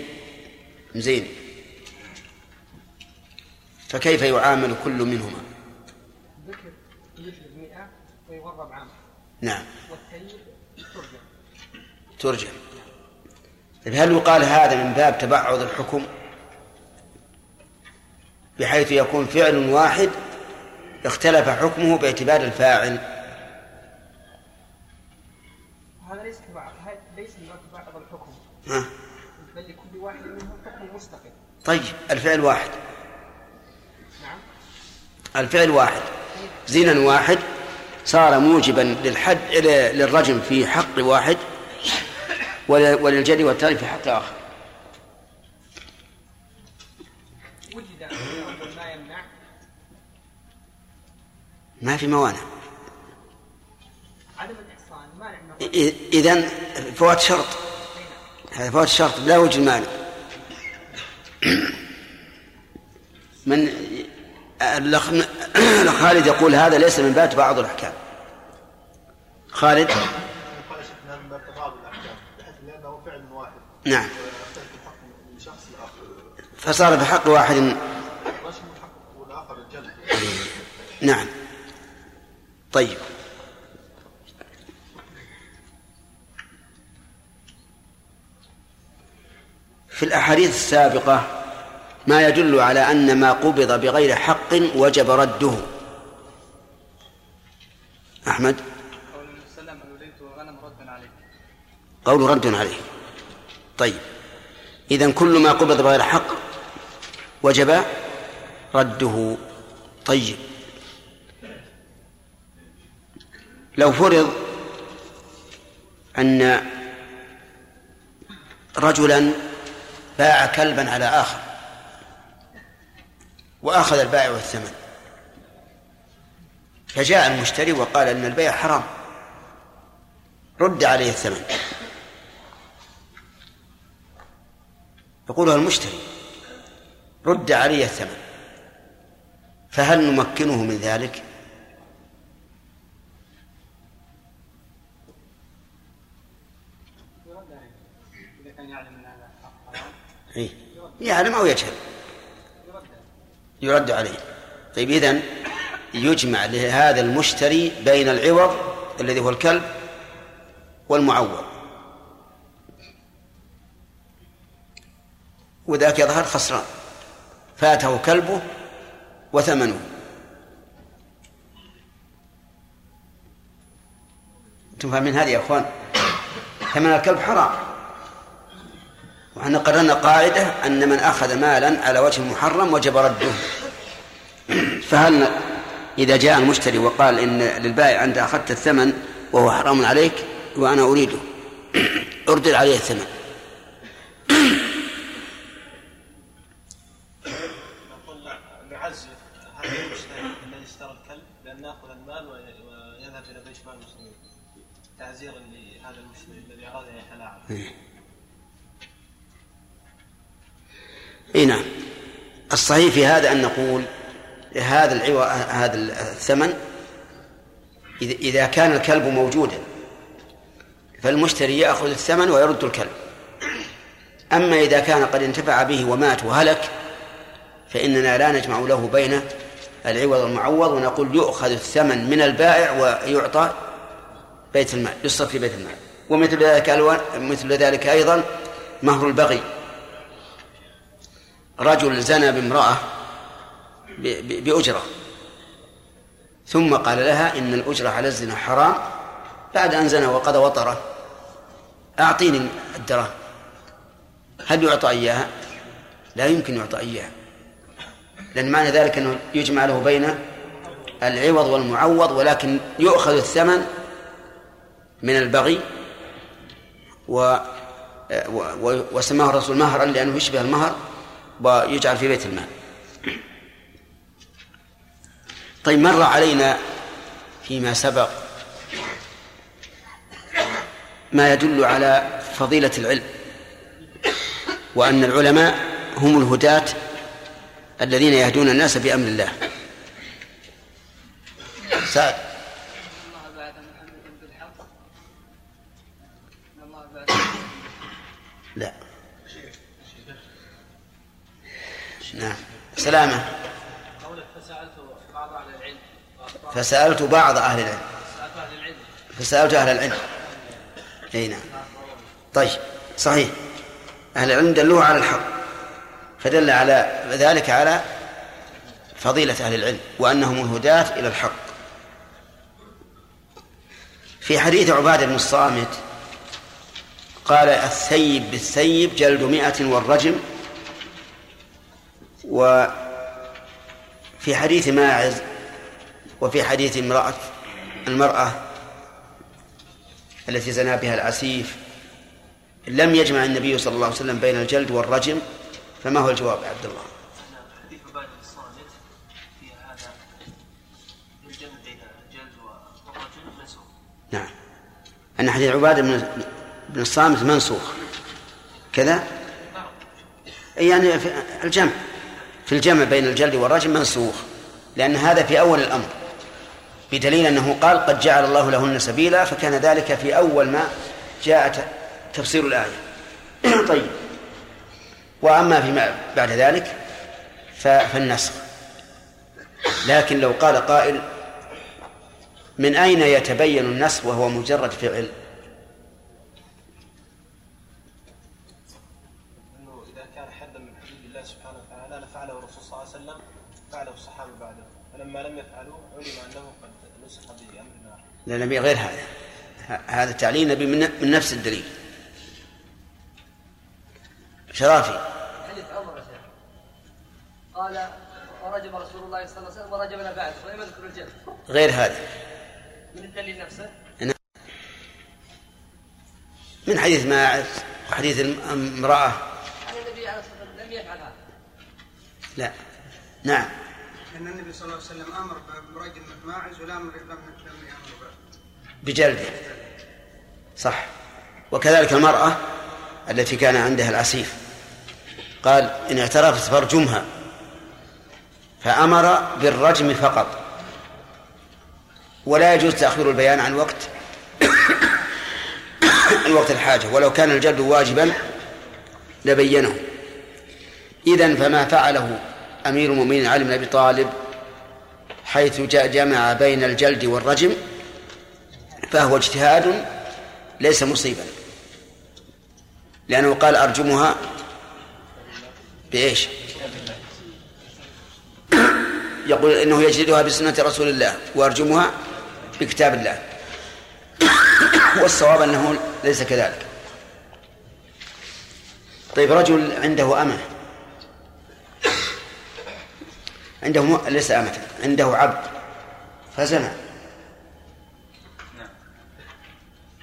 Speaker 1: زين. فكيف يعامل كل منهما؟
Speaker 8: ذكر يجلب 100 ويغرب عام.
Speaker 1: نعم.
Speaker 8: والثيب ترجم
Speaker 1: ترجم هل يقال هذا من باب تبعض الحكم؟ بحيث يكون فعل واحد اختلف حكمه باعتبار الفاعل.
Speaker 8: هذا ليس تبع هذا ليس من باب بعض الحكم.
Speaker 1: ها؟
Speaker 8: بل لكل واحد منهم حكم مستقل.
Speaker 1: طيب الفعل واحد.
Speaker 8: نعم.
Speaker 1: الفعل واحد. زنا واحد. صار موجبا للحد للرجم في حق واحد. وللجري والتالي في حق آخر.
Speaker 8: وجد ما يمنع.
Speaker 1: ما في موانع.
Speaker 8: عدم الإحصان مانع
Speaker 1: إذا فوات شرط. هذا فوات شرط لا وجه مانع. من خالد يقول هذا ليس من باب بعض الأحكام. خالد؟ نعم. فصار واحد.
Speaker 3: الحق والاخر الجلد
Speaker 1: نعم. طيب. في الأحاديث السابقة ما يدل على أن ما قبض بغير حق وجب رده. أحمد؟
Speaker 2: قول ردا عليه
Speaker 1: قول رد عليه. طيب. إذا كل ما قبض بغير حق وجب رده. طيب. لو فرض أن رجلا باع كلبا على آخر وأخذ البائع الثمن فجاء المشتري وقال أن البيع حرام رد عليه الثمن. يقولها المشتري رد علي الثمن. فهل نمكنه من ذلك؟ إيه؟ يعلم أو يجهل.
Speaker 8: يرد عليه.
Speaker 1: طيب إذن يجمع لهذا المشتري بين العوض الذي هو الكلب والمعوض. وذاك يظهر خسران. فاته كلبه وثمنه. أنتم فاهمين هذه يا إخوان؟ ثمن الكلب حرام. وحنا قررنا قاعدة أن من أخذ مالا على وجه محرم وجب رده. فهل إذا جاء المشتري وقال إن للبائع أنت أخذت الثمن وهو حرام عليك وأنا أريده أردد عليه الثمن. إي نعم. الصحيح في هذا أن نقول هذا العوى هذا الثمن اذا كان الكلب موجودا فالمشتري يأخذ الثمن ويرد الكلب. أما إذا كان قد انتفع به ومات وهلك فإننا لا نجمع له بين العوض والمعوض ونقول يؤخذ الثمن من البائع ويعطى بيت المال يصرف في بيت المال. ومثل ذلك مثل ذلك أيضا مهر البغي. رجل زنى بامرأة بأجرة. ثم قال لها إن الأجرة على الزنا حرام. بعد أن زنى وقضى وطره. أعطيني الدراهم. هل يعطى إياها؟ لا يمكن يعطى إياها. لأن معنى ذلك أنه يجمع له بين العوض والمعوض ولكن يؤخذ الثمن من البغي و و- وسماه الرسول مهرا لأنه يشبه المهر. ويجعل في بيت المال. طيب مر علينا فيما سبق ما يدل على فضيلة العلم وأن العلماء هم الهداة الذين يهدون الناس بأمر الله. سعد. نعم. سلامة.
Speaker 4: فسألت بعض أهل العلم.
Speaker 1: فسألت بعض أهل العلم. فسألت أهل العلم أي نعم. طيب صحيح. أهل العلم دلوه على الحق. فدل على ذلك على فضيلة أهل العلم وأنهم الهداة إلى الحق. في حديث عبادة بن الصامت قال الثيب بالثيب جلد مئة والرجم وفي حديث ماعز وفي حديث امرأة المرأة التي زنا بها العسيف لم يجمع النبي صلى الله عليه وسلم بين الجلد والرجم فما هو الجواب عبد الله؟ نعم. أن حديث عبادة بن الصامت منسوخ. كذا؟ يعني الجمع. في الجمع بين الجلد والرجم منسوخ لأن هذا في أول الأمر. بدليل أنه قال قد جعل الله لهن سبيلا فكان ذلك في أول ما جاء تفسير الآية. طيب. وأما فيما بعد ذلك فالنسخ. لكن لو قال قائل من أين يتبين النسخ وهو مجرد فعل
Speaker 3: انه اذا كان حدا من حدود الله سبحانه وتعالى لفعله الرسول صلى الله عليه وسلم فعله الصحابه بعده فلما لم يفعلوه علم انه قد نسخ بامر الله
Speaker 1: لا نبي غير هذا. هذا التعليل نبي من من نفس الدليل. شرافي.
Speaker 9: حديث عمر يا شيخ. قال ورجم رسول الله صلى الله عليه وسلم ورجمنا بعد ولم يذكر الجلد
Speaker 1: غير هذا.
Speaker 9: من الدليل نفسه؟
Speaker 1: من حديث ماعز وحديث امرأة.
Speaker 9: عن النبي عليه الصلاة والسلام لم يفعل هذا.
Speaker 1: لا. نعم.
Speaker 2: ان النبي صلى الله عليه وسلم أمر برجل ماعز ولم به
Speaker 1: بجلده صح. وكذلك المرأة التي كان عندها العسيف قال إن اعترفت فارجمها. فأمر بالرجم فقط. ولا يجوز تأخير البيان عن وقت عن وقت الحاجة. ولو كان الجلد واجبا لبينه. إذن فما فعله أمير المؤمنين علي بن أبي طالب حيث جمع بين الجلد والرجم فهو اجتهاد ليس مصيبا. لأنه قال أرجمها بإيش؟ يقول إنه يجلدها بسنة رسول الله وأرجمها بكتاب الله. والصواب أنه ليس كذلك. طيب رجل عنده أمة. عنده. ليس أمة عنده عبد. فزنى
Speaker 10: نعم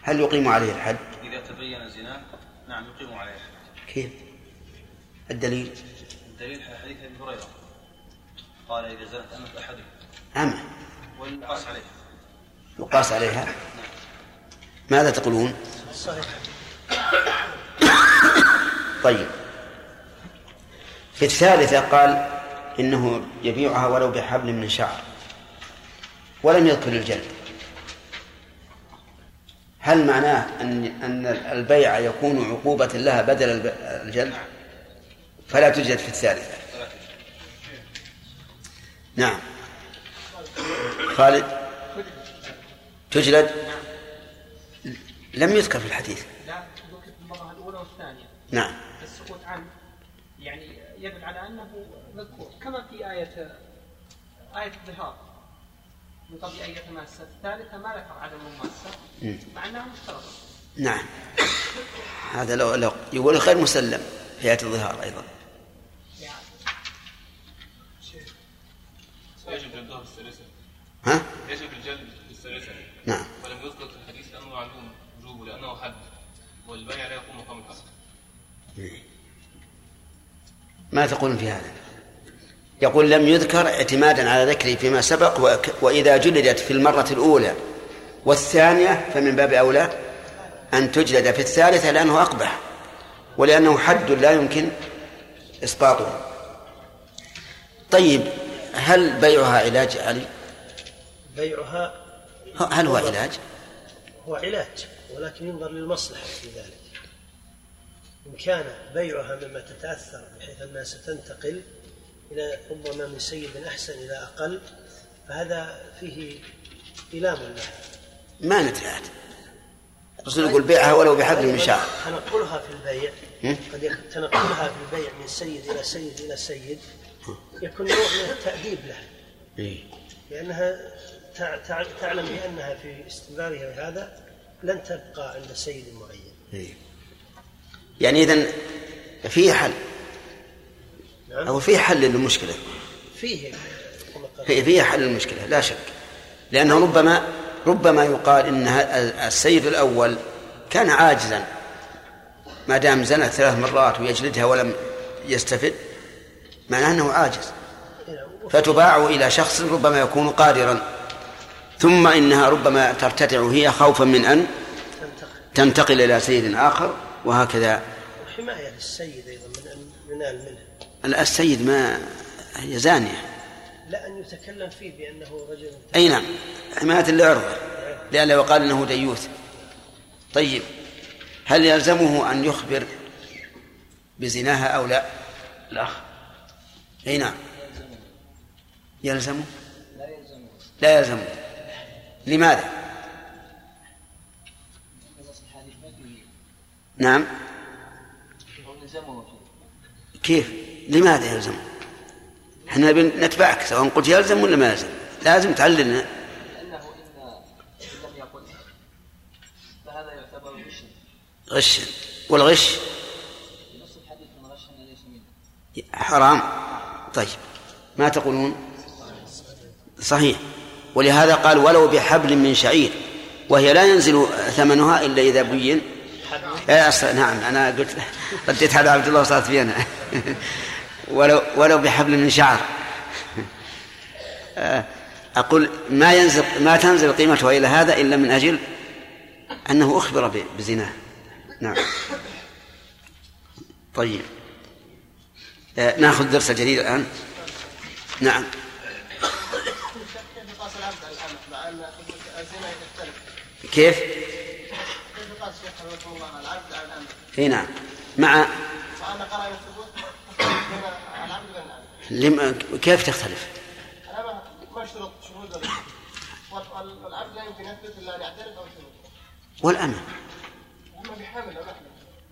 Speaker 1: هل يقيم عليه الحد؟
Speaker 10: إذا تبين زنا نعم يقيم عليه
Speaker 1: كيف؟ الدليل؟
Speaker 10: الدليل حديث أبي هريرة. قال إذا زنت أمة أحدكم.
Speaker 1: أمة.
Speaker 10: والقاس عليه.
Speaker 1: يقاس عليها؟ ماذا تقولون؟
Speaker 6: صحيح.
Speaker 1: طيب. في الثالثة قال إنه يبيعها ولو بحبل من شعر. ولم يذكر الجلد. هل معناه أن أن البيع يكون عقوبة لها بدل الجلد؟ فلا توجد في الثالثة. نعم. خالد؟ تجلد؟ لم يذكر في الحديث.
Speaker 5: لا المرة الأولى والثانية
Speaker 1: نعم.
Speaker 5: السكوت عنه يعني يدل على أنه مذكور كما في آية آية الظهار. من قبل أن يتماسى الثالثة ما ذكر عدم المماسة
Speaker 1: مم.
Speaker 5: مع أنها مشترطة.
Speaker 1: نعم. هذا لو لو يقول غير مسلم في آية الظهار أيضا.
Speaker 7: يجب
Speaker 1: ها؟
Speaker 7: يجب الجلد بالثالثة
Speaker 1: نعم.
Speaker 7: ولم يذكر في الحديث أنه معلوم وجوبه لأنه حد. والبيع لا يقوم مقام الحد.
Speaker 1: ما تقولون في هذا؟ يقول لم يذكر اعتمادا على ذكره فيما سبق وإذا جلدت في المرة الأولى والثانية فمن باب أولى أن تجلد في الثالثة لأنه أقبح ولأنه حد لا يمكن إسقاطه طيب هل بيعها علاج علي؟
Speaker 6: بيعها
Speaker 1: هل هو علاج؟
Speaker 6: هو علاج ولكن ينظر للمصلحة في ذلك إن كان بيعها مما تتأثر بحيث أنها ستنتقل إلى ربما من سيد أحسن إلى أقل فهذا فيه إيلام لها
Speaker 1: ما نتعاد الرسول يقول بيعها ولو بحبل من شعر
Speaker 6: تنقلها في البيع؟ قد تنقلها في البيع من سيد إلى سيد إلى سيد. يكون نوع من التأديب لها. لأنها تع- تع- تعلم بأنها في استمرارها هذا لن تبقى عند سيد معين.
Speaker 1: يعني إذن في حل. أو في حل للمشكلة.
Speaker 6: فيه. كما قال
Speaker 1: في في حل المشكلة لا شك. لأنه ربما ربما يقال إن السيد الأول كان عاجزا. ما دام زنت ثلاث مرات ويجلدها ولم يستفد معناه أنه عاجز. فتباع إلى شخص ربما يكون قادرا. ثم إنها ربما ترتدع هي خوفا من أن
Speaker 6: تنتقل.
Speaker 1: تنتقل إلى سيد آخر وهكذا.
Speaker 6: وحماية للسيد أيضا من أن ينال منها
Speaker 1: السيد ما هي زانية
Speaker 6: لا أن يتكلم فيه بأنه رجل.
Speaker 1: أي نعم حماية لعرضه لأن لو قال إنه ديوث. طيب هل يلزمه أن يخبر بزناها أو لا؟ الأخ. أي نعم. يلزمه؟ لا يلزمه. لماذا؟ نعم. كيف؟ لماذا يلزم؟ إحنا نتبعك سواء قلت يلزم ولا ما يلزم. لازم تعلمنا.
Speaker 9: لأنه إن إن لم يقل فهذا يعتبر غشا
Speaker 1: غش. والغش؟ حرام. طيب. ما تقولون؟ صحيح. ولهذا قال ولو بحبل من شعير. وهي لا ينزل ثمنها إلا إذا بين. أص- نعم أنا قلت رديت على عبد الله وصارت في أنا ولو ولو بحبل من شعر. آه، أقول ما ينزل ما تنزل قيمتها إلى هذا إلا من أجل أنه أخبر ب- بزناه نعم. طيب. آه، ناخذ درس جديد الآن. نعم.
Speaker 8: كيف؟
Speaker 1: كيف؟
Speaker 8: كيف يقاس شيخ حفظكم الله العبد على الامه
Speaker 1: اي نعم. مع
Speaker 8: مع ان قرائن الثبوت تختلف بين العبد وبين الامه
Speaker 1: لم... كيف تختلف؟
Speaker 8: الامه ما اشترط شهود وال- وال- والعبد لا يمكن يثبت الا ان يعترف أو شهود
Speaker 1: والأمة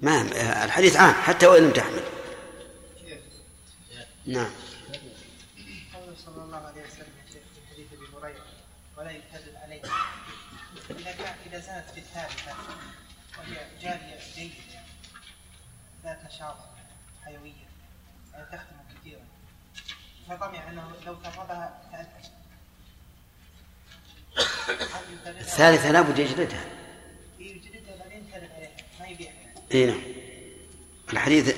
Speaker 1: ما الحديث عام حتى وإن لم تحمل. نعم.
Speaker 8: لو
Speaker 1: الثالثة لابد يجلدها.
Speaker 8: يجلدها بعدين يكذب عليها ما يبيعها.
Speaker 1: اي نعم. الحديث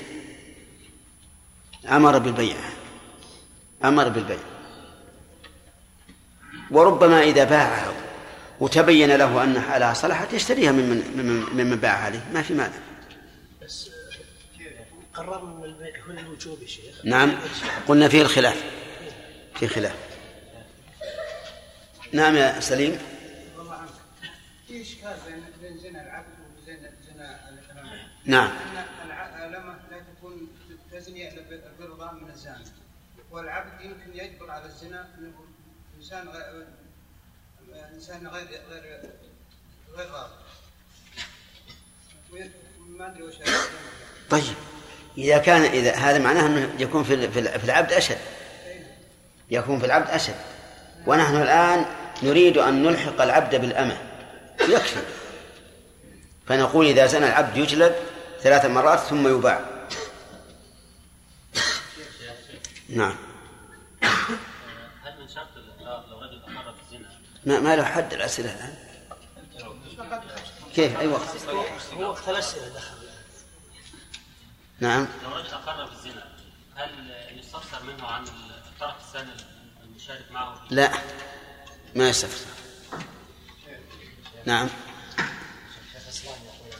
Speaker 1: أمر بالبيع. أمر بالبيع. وربما إذا باعها وتبين له ان حالها صلحت يشتريها ممن ممن ممن باعها عليه. ما في مانع.
Speaker 6: بس قررنا ان البيع هو الوجوب يا شيخ.
Speaker 1: نعم. قلنا فيه الخلاف. في خلاف. نعم يا سليم.
Speaker 2: في اشكال بين بين زنا العبد وزنا زنا
Speaker 1: نعم.
Speaker 2: ان العلمة لا تكون تزني الا برضا من الزاني والعبد يمكن يجبر على الزنا انه انسان غير انسان غير غير غير راضي ما ادري وش
Speaker 1: طيب إذا كان إذا هذا معناه أنه يكون في العبد أشد. يكون في العبد أشد. ونحن الآن نريد أن نلحق العبد بالأمة. يكفي. فنقول إذا زنى العبد يجلد ثلاث مرات ثم يباع. نعم.
Speaker 11: هل من شرط لو رجل أقر في الزنا
Speaker 1: ما, ما له حد الأسئلة الآن. كيف؟ أي وقت؟
Speaker 6: هو وقت الاسئله دخل
Speaker 1: نعم.
Speaker 11: لو رجل أقر في الزنا هل يستفسر منه عن الطرف الثاني المشارك معه
Speaker 1: لا. ما يستفسر نعم.
Speaker 4: شيخ الاسلام يقول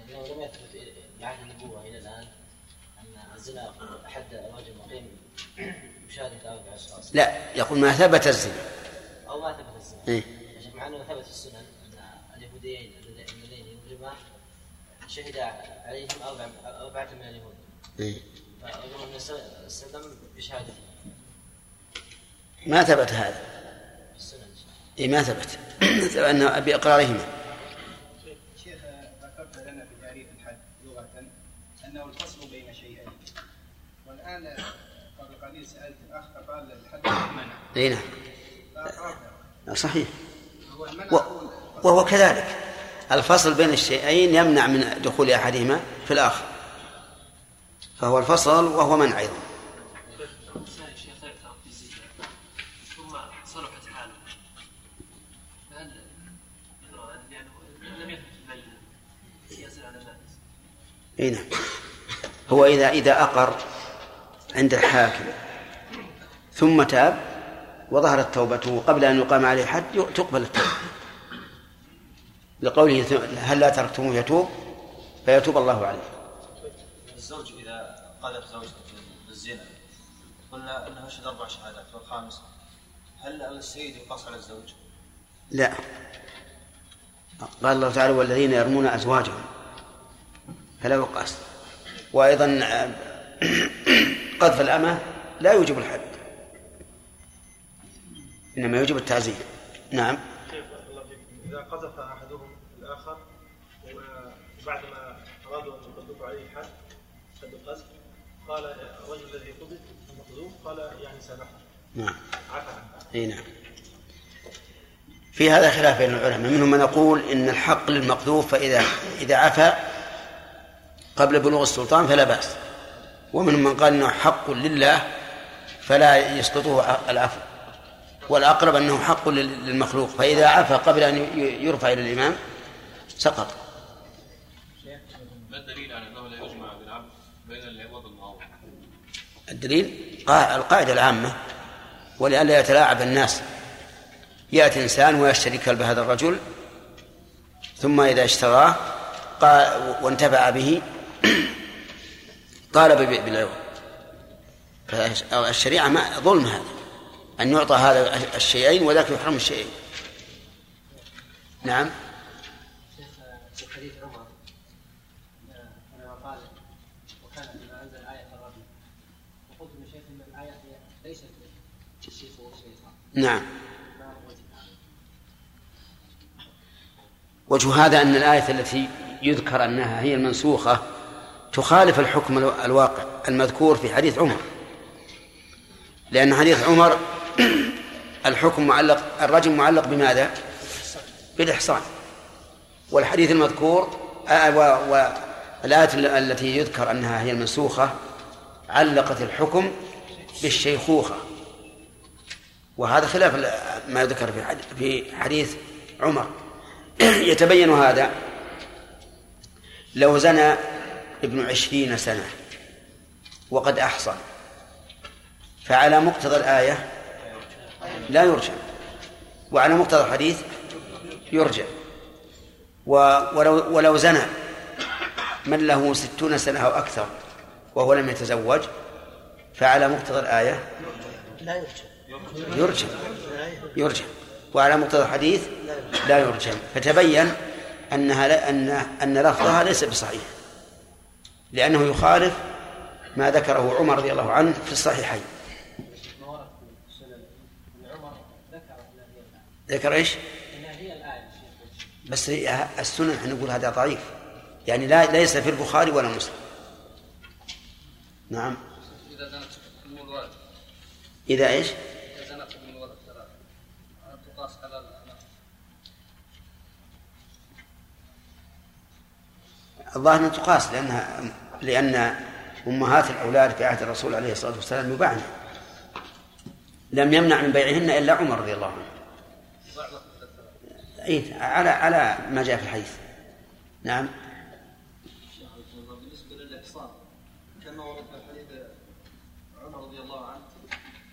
Speaker 4: ان لو لم يثبت بعهد النبوه إلى الان ان الزنا حد رجل مقيم مشارك أربع اشخاص
Speaker 1: لا يقول ما ثبت الزنا.
Speaker 4: أو ما ثبت الزنا.
Speaker 1: إيه؟
Speaker 4: مع أنه ثبت في السنن أن اليهوديين اللذين يجرما شهد عليهم أربع أربعة من اليهود.
Speaker 1: إيه؟
Speaker 4: الله عليه وسلم بشهادته.
Speaker 1: ما ثبت هذا. إيه ما ثبت. أنه بإقرارهما
Speaker 2: شيخ ذكرت لنا الحد لغة أنه الفصل بين شيئين والآن قبل قليل سألت الأخ فقال الحد المنع
Speaker 1: اي نعم صحيح. و...
Speaker 2: هو
Speaker 1: وهو كذلك. الفصل بين الشيئين يمنع من دخول أحدهما في الآخر. فهو الفصل وهو منع أيضا
Speaker 11: إنسان الشيخ يعترف بالزنا ثم صلحت حاله فهل لأنه لم يثبت البينة يسأل على الناس
Speaker 1: إي نعم. هو إذا إذا أقر عند الحاكم ثم تاب وظهرت توبته قبل أن يقام عليه حد تقبل التوبة. لقوله هل لا تركتموه يتوب؟ فيتوب الله عليه.
Speaker 10: الزوج إذا قذف زوجته بالزنا قلنا أنه يشهد أربع شهادات والخامس هل السيد يقاس على الزوج؟
Speaker 1: لا. قال الله تعالى والذين يرمون أزواجهم فلا يقاس. وأيضا قذف الأمة لا يوجب الحد. إنما يوجب التعزير. نعم.
Speaker 3: إذا قذف أحدهم الآخر وبعدما أرادوا أن يقذفوا عليه الحد حد القذف قال الرجل الذي قذف المقذوف قال يعني سامحته
Speaker 1: نعم.
Speaker 3: عفى
Speaker 1: إي نعم. في هذا خلاف بين العلماء. منهم من يقول إن الحق للمقذوف فإذا إذا عفا قبل بلوغ السلطان فلا بأس. ومنهم من قال إنه حق لله فلا يسقطه العفو. والأقرب أنه حق لل- للمخلوق. فإذا عفا قبل أن ي- يرفع إلى الإمام سقط.
Speaker 7: ما الدليل على أنه لا يجمع بالعبد بين العوض والمعوض؟
Speaker 1: الدليل قا- القاعدة العامة. ولئلا يتلاعب الناس. يأتي إنسان ويشتري كلب هذا الرجل ثم إذا اشتراه قال وانتفع به طالب بالعوض فالشريعه ما ظلم هذا. أن يعطى هذا الشيئين وذاك يحرم الشيئين. نعم.
Speaker 5: شيخ في حديث عمر لما قال وكان بما أنزل آية الرجل. وقلت من شيخ إن الآية ليست الشيخ والشيطان
Speaker 1: نعم؟
Speaker 5: وجه هذا
Speaker 1: أن الآية التي يذكر أنها هي المنسوخة تخالف الحكم الواقع المذكور في حديث عمر. لأن حديث عمر الحكم معلق الرجم معلق بماذا؟ بالإحصان. والحديث المذكور والآية التي يذكر أنها هي المنسوخة علقت الحكم بالشيخوخة. وهذا خلاف ما يذكر في حديث عمر. يتبين هذا. لو زنى ابن عشرين سنة وقد أحصن فعلى مقتضى الآية لا يرجم وعلى مقتضى الحديث يرجم ولو ولو زنى من له ستون سنة أو أكثر وهو لم يتزوج فعلى مقتضى الآية
Speaker 6: لا يرجم
Speaker 1: يرجم يرجم وعلى مقتضى الحديث لا يرجم فتبين أنها أن أن لفظها ليس بصحيح. لأنه يخالف ما ذكره عمر رضي الله عنه في الصحيحين ذكر إيش؟ بس السنن إحنا نقول هذا ضعيف يعني لا ليس في البخاري ولا مسلم نعم
Speaker 9: إذا زنت
Speaker 1: إذا إيش؟
Speaker 9: إذا زنت تقاس
Speaker 1: الظاهر أن تقاس لأنها لأن أمهات الأولاد في عهد الرسول عليه الصلاة والسلام يباعن لم يمنع من بيعهن إلا عمر رضي الله عنه. أي على على ما جاء في الحديث. نعم.
Speaker 10: للإحصان كما ورد في حديث عمر رضي الله عنه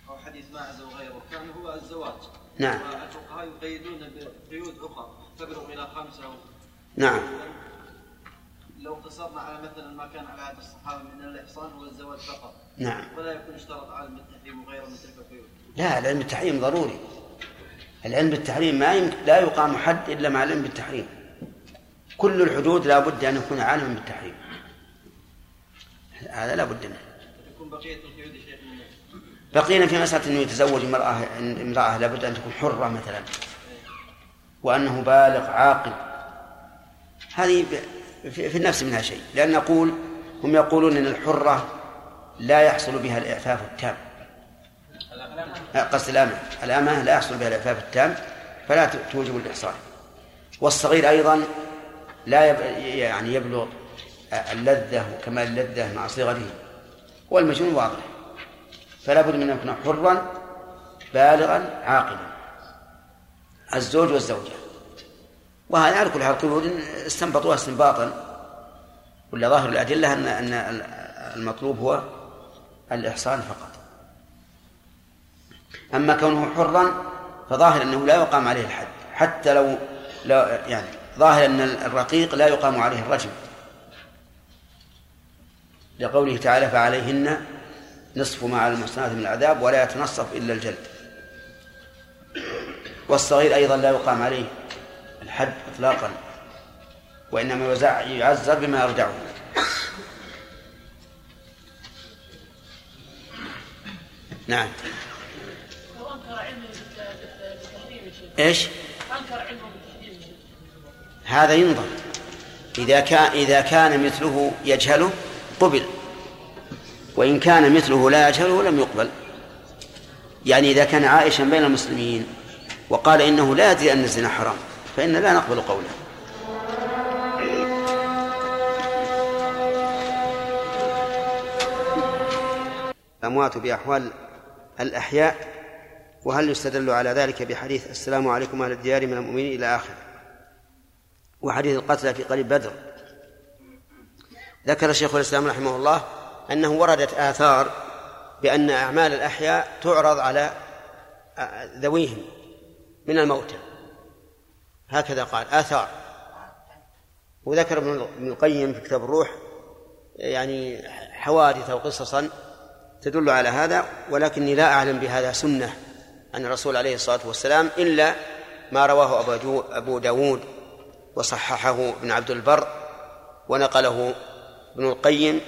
Speaker 10: أو حديث ماعز وغيره كان هو الزواج.
Speaker 1: نعم.
Speaker 10: والفقهاء يقيدون بقيود أخرى تبلغ إلى خمسة أو
Speaker 1: نعم.
Speaker 10: لو اقتصرنا على مثلا ما كان على عهد الصحابة من الإحصان هو الزواج فقط.
Speaker 1: نعم.
Speaker 10: ولا يكون اشترط عالم بالتحريم وغيره من تلك القيود.
Speaker 1: لا العلم بالتحريم ضروري. العلم بالتحريم ما يمكن لا يقام حد إلا مع العلم بالتحريم. كل الحدود لا بد أن يكون عالما بالتحريم. هذا لا بد منه.
Speaker 10: يكون بقية القيود
Speaker 1: بقينا في مسألة أنه يتزوج امرأة امرأة لابد أن تكون حرة مثلا. وأنه بالغ عاقل. هذه في النفس منها شيء. لأن نقول هم يقولون أن الحرة لا يحصل بها الإعفاف التام. قصد الأمة. الأمة لا يحصل بها الإعفاف التام فلا توجب الإحصان والصغير أيضا لا. يعني يبلغ اللذة وكمال اللذة مع صغره. والمجنون واضح. فلا بد من أن يكون حرا بالغا عاقلا. الزوج والزوجة. وهذا على كل حال قيود استنبطوها استنباطا. ولا ظاهر الأدلة أن أن المطلوب هو الإحصان فقط. أما كونه حرا فظاهر أنه لا يقام عليه الحد. حتى لو لا يعني ظاهر أن الرقيق لا يقام عليه الرجم. لقوله تعالى فعليهن نصف ما على المحصنات من العذاب ولا يتنصف إلا الجلد. والصغير أيضا لا يقام عليه. الحد إطلاقا وإنما يعزر بما يرجعه نعم.
Speaker 12: إيش؟ انكر علمه
Speaker 1: هذا ينظر. إذا كان إذا كان مثله يجهله قبل. وإن كان مثله لا يجهله لم يقبل. يعني إذا كان عائشا بين المسلمين وقال إنه لا يدري أن الزنا حرام. فإن لا نقبل قوله. الأموات بأحوال الأحياء وهل يستدل على ذلك بحديث السلام عليكم أهل الديار من المؤمنين إلى آخره؟ وحديث القتلى في قريب بدر. ذكر شيخ الإسلام رحمه الله أنه وردت آثار بأن أعمال الأحياء تعرض على ذويهم من الموتى. هكذا قال آثار. وذكر ابن القيم في كتاب الروح يعني حوادث أو قصصا تدل على هذا ولكني لا أعلم بهذا سنة عن الرسول عليه الصلاة والسلام إلا ما رواه أبو أبو داود وصححه ابن عبد البر ونقله ابن القيم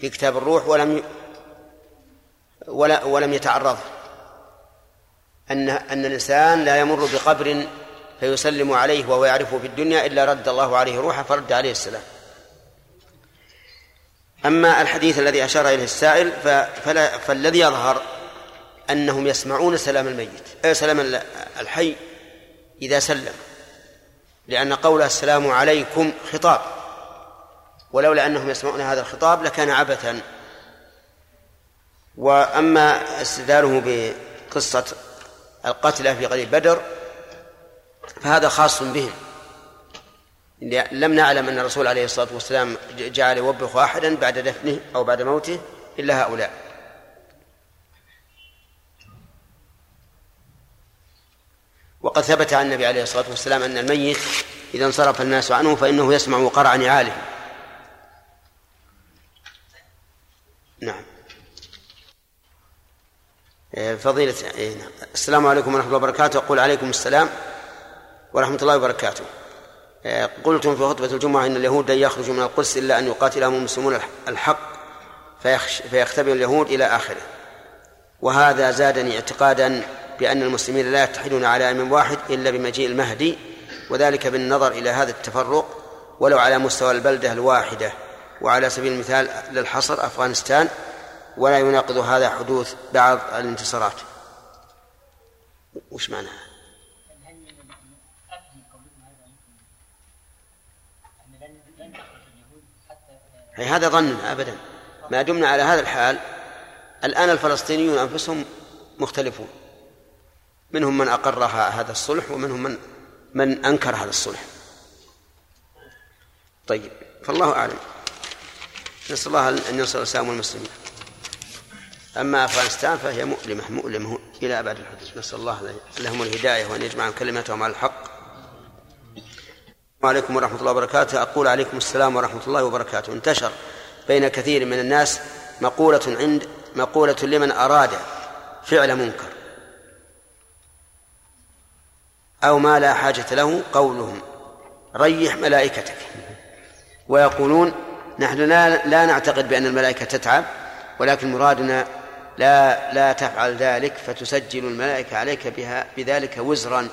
Speaker 1: في كتاب الروح ولم ولا ولم يتعرض. أن أن الإنسان لا يمر بقبر فيسلم عليه وهو يعرفه في الدنيا إلا رد الله عليه روحه فرد عليه السلام. أما الحديث الذي أشار إليه السائل فلا فالذي يظهر أنهم يسمعون سلام الميت سلام الحي إذا سلم لأن قول السلام عليكم خطاب. ولولا أنهم يسمعون هذا الخطاب لكان عبثا. وأما استدلاله بقصة القتلى في غزوة بدر فهذا خاص بهم لم نعلم أن الرسول عليه الصلاة والسلام جعل يوبخ أحدا بعد دفنه أو بعد موته إلا هؤلاء. وقد ثبت عن النبي عليه الصلاة والسلام أن الميت إذا انصرف الناس عنه فإنه يسمع قرع نعاله. نعم. إيه، فضيلة إيه، نعم. السلام عليكم ورحمة الله وبركاته. أقول عليكم السلام. ورحمة الله وبركاته. إيه، قلتم في خطبة الجمعة أن اليهود لن يخرجوا من القدس إلا أن يقاتلهم المسلمون الحق فيختبر اليهود إلى آخره. وهذا زادني اعتقادا بأن المسلمين لا يتحدون على إمام واحد إلا بمجيء المهدي وذلك بالنظر إلى هذا التفرق ولو على مستوى البلدة الواحدة وعلى سبيل المثال للحصر أفغانستان ولا يناقض هذا حدوث بعض الانتصارات. وش معناها هي هذا ظننا أبدا. ما دمنا على هذا الحال الآن الفلسطينيون أنفسهم مختلفون. منهم من أقر هذا الصلح ومنهم من من أنكر هذا الصلح. طيب فالله أعلم. نسأل الله أن ينصر الإسلام والمسلمين. أما أفغانستان فهي مؤلمة مؤلمة إلى أبعد الحدود. نسأل الله لهم الهداية وأن يجمع كلمتهم على الحق. وعليكم ورحمة الله وبركاته. أقول عليكم السلام ورحمة الله وبركاته. انتشر بين كثير من الناس مقولة عند مقولة لمن أراد فعل منكر. أو ما لا حاجة له قولهم. ريح ملائكتك. ويقولون نحن لا, لا نعتقد بأن الملائكة تتعب ولكن مرادنا لا لا تفعل ذلك فتسجل الملائكة عليك بها بذلك وزرا.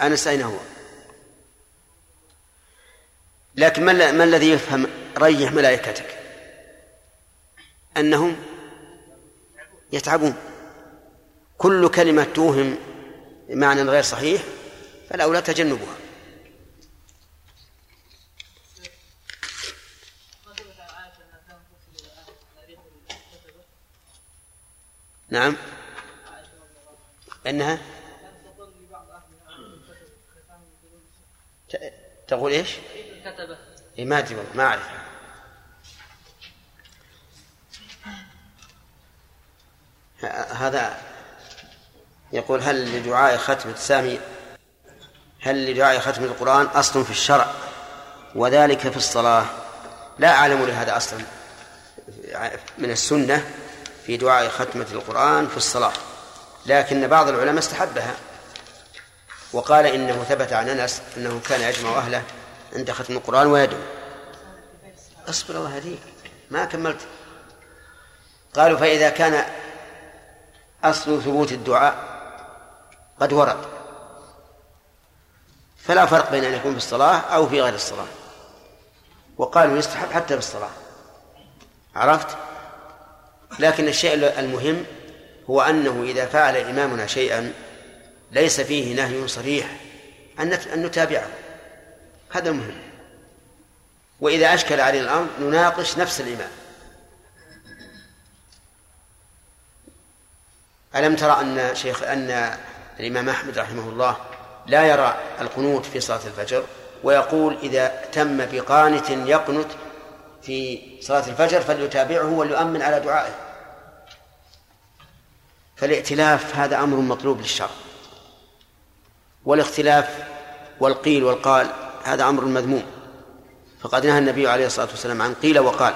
Speaker 1: أنس أين هو؟ لكن ما, ما الذي يفهم ريح ملائكتك؟ أنهم يتعبون. كل كلمة توهم معنى غير صحيح فالأولى تجنبها. نعم. أنها تقول إيش؟ كتبه إيه ما أدري ما أعرف. هذا يقول هل لدعاء ختم السامي هل لدعاء ختم القرآن أصل في الشرع؟ وذلك في الصلاة. لا أعلم لهذا أصلا من السنة في دعاء ختمة القرآن في الصلاة لكن بعض العلماء استحبها. وقال إنه ثبت عن أنس أنه كان يجمع أهله عند ختم القرآن ويدعو. أصبر الله هديك ما كملت. قالوا فإذا كان أصل ثبوت الدعاء قد ورد. فلا فرق بين أن يكون في الصلاة أو في غير الصلاة. وقالوا يستحب حتى في الصلاة. عرفت؟ لكن الشيء المهم هو أنه إذا فعل إمامنا شيئا ليس فيه نهي صريح. أن نتابعه. هذا المهم. وإذا أشكل علينا الأمر نناقش نفس الإمام. ألم ترى أن شيخ أن الإمام أحمد رحمه الله لا يرى القنوت في صلاة الفجر ويقول إذا تم بقانت يقنت في صلاة الفجر فليتابعه وليؤمن على دعائه. فالائتلاف هذا أمر مطلوب للشرع. والاختلاف والقيل والقال هذا أمر مذموم. فقد نهى النبي عليه الصلاة والسلام عن قيل وقال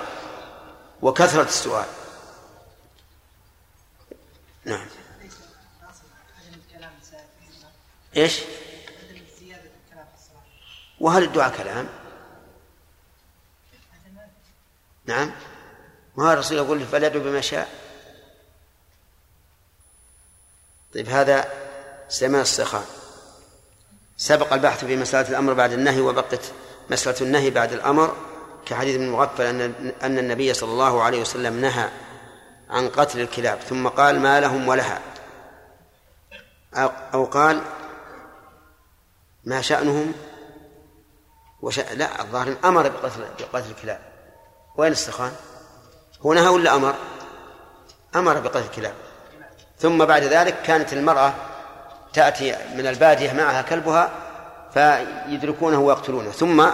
Speaker 1: وكثرة السؤال. نعم. إيش؟ وهل الدعاء كلام؟ نعم. ما الرسول يقول فليدعو بما شاء؟ طيب هذا سليمان السخاء. سبق البحث في مسألة الأمر بعد النهي وبقت مسألة النهي بعد الأمر كحديث ابن مغفل أن أن النبي صلى الله عليه وسلم نهى عن قتل الكلاب ثم قال ما لهم ولها أو قال ما شأنهم وش... لا الظاهر أمر بقتل بقتل الكلاب وين السخان؟ هو نهى ولا أمر؟ أمر بقتل الكلاب ثم بعد ذلك كانت المرأة تأتي من البادية معها كلبها فيدركونه ويقتلونه ثم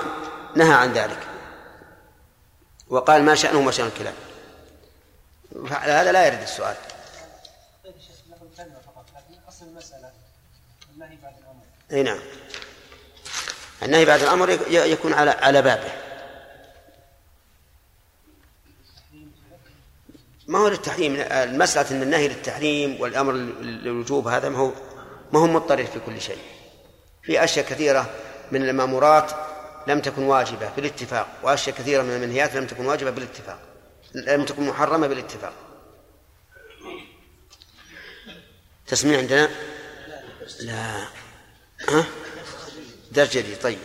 Speaker 1: نهى عن ذلك. وقال ما شأنه ما شأن الكلاب. هذا لا يرد السؤال. أي نعم. النهي بعد الأمر يكون على على بابه. ما هو للتحريم؟ المسألة أن النهي للتحريم والأمر للوجوب هذا ما هو ما هو مضطرد في كل شيء. في أشياء كثيرة من المأمورات لم تكن واجبة بالاتفاق وأشياء كثيرة من المنهيات لم تكن واجبة بالاتفاق لم تكن محرمة بالاتفاق. تسميع عندنا؟ لا. ها؟ درس جديد طيب.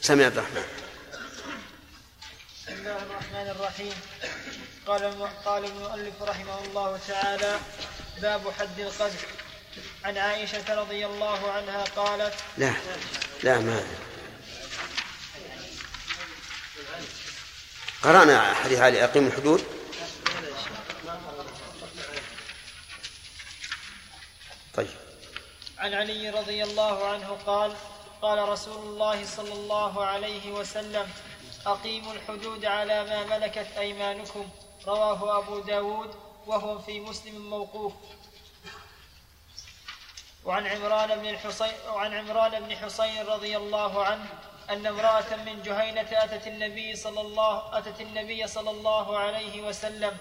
Speaker 1: سمع عبد الرحمن.
Speaker 13: بسم الله الرحمن الرحيم. قال قال المؤلف رحمه الله تعالى باب حد القذف. عن عائشة رضي الله عنها قالت
Speaker 1: لا لا ما. قرأنا حديث علي أقيم الحدود. طيب.
Speaker 13: عن علي رضي الله عنه قال قال رسول الله صلى الله عليه وسلم أقيموا الحدود على ما ملكت أيمانكم. رواه أبو داود وهو في مسلم موقوف. وعن عمران بن الحصين وعن عمران بن حصين رضي الله عنه أن امرأة من جهينة أتت النبي صلى الله أتت النبي صلى الله عليه وسلم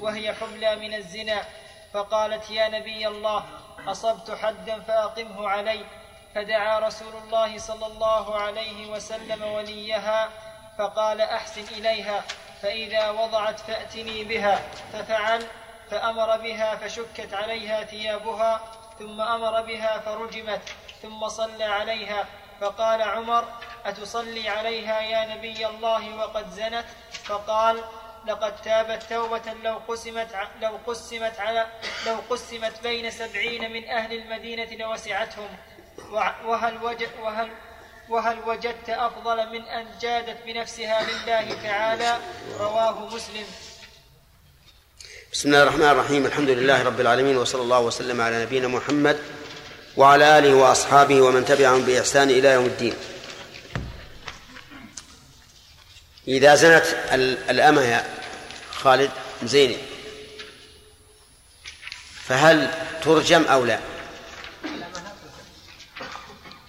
Speaker 13: وهي حبلى من الزنا فقالت يا نبي الله أصبت حدا فأقمه علي. فدعا رسول الله صلى الله عليه وسلم وليها فقال أحسن إليها فإذا وضعت فأتني بها. ففعل فأمر بها فشكت عليها ثيابها ثم أمر بها فرجمت ثم صلى عليها. فقال عمر أتصلي عليها يا نبي الله وقد زنت؟ فقال لقد تابت توبة لو قسمت لو قسمت على لو قسمت بين سبعين من أهل المدينة لوسعتهم. وهل وجد وهل وهل وجدت أفضل من أن جادت بنفسها لله تعالى؟ رواه مسلم.
Speaker 1: بسم الله الرحمن الرحيم. الحمد لله رب العالمين وصلى الله وسلم على نبينا محمد وعلى آله وأصحابه ومن تبعهم بإحسان إلى يوم الدين. إذا زنت الأمة يا خالد زينب فهل ترجم أو لا؟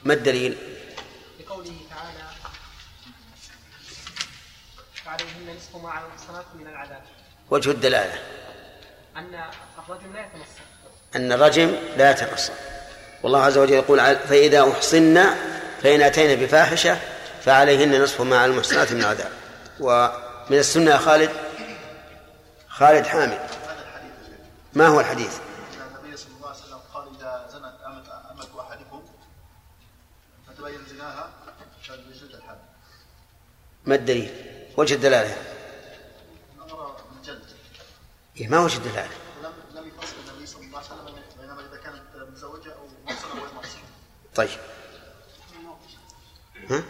Speaker 1: ما الدليل؟
Speaker 5: لقوله تعالى نصف ما على المحصنات من العذاب.
Speaker 1: وجه الدلالة.
Speaker 5: أن الرجم لا يتمصر
Speaker 1: أن الرجم لا يتمصر والله عز وجل يقول فإذا أحصن فإن أتينا بفاحشة فعليهن نصف ما على المحصنات من العذاب ومن السنة يا خالد خالد حامد ما هو الحديث؟
Speaker 14: النبي صلى الله عليه وسلم قال إذا زنت امة امة أحدكم فتبين زناها فليجلد الحد.
Speaker 1: ما الدليل؟ وجه
Speaker 14: الدلالة؟
Speaker 1: إيه ما وجه الدلاله؟
Speaker 14: لم لم يفصل النبي صلى الله عليه وسلم بينما اذا كانت مزوجه أو محصنه أو غير محصنه.
Speaker 1: طيب ها؟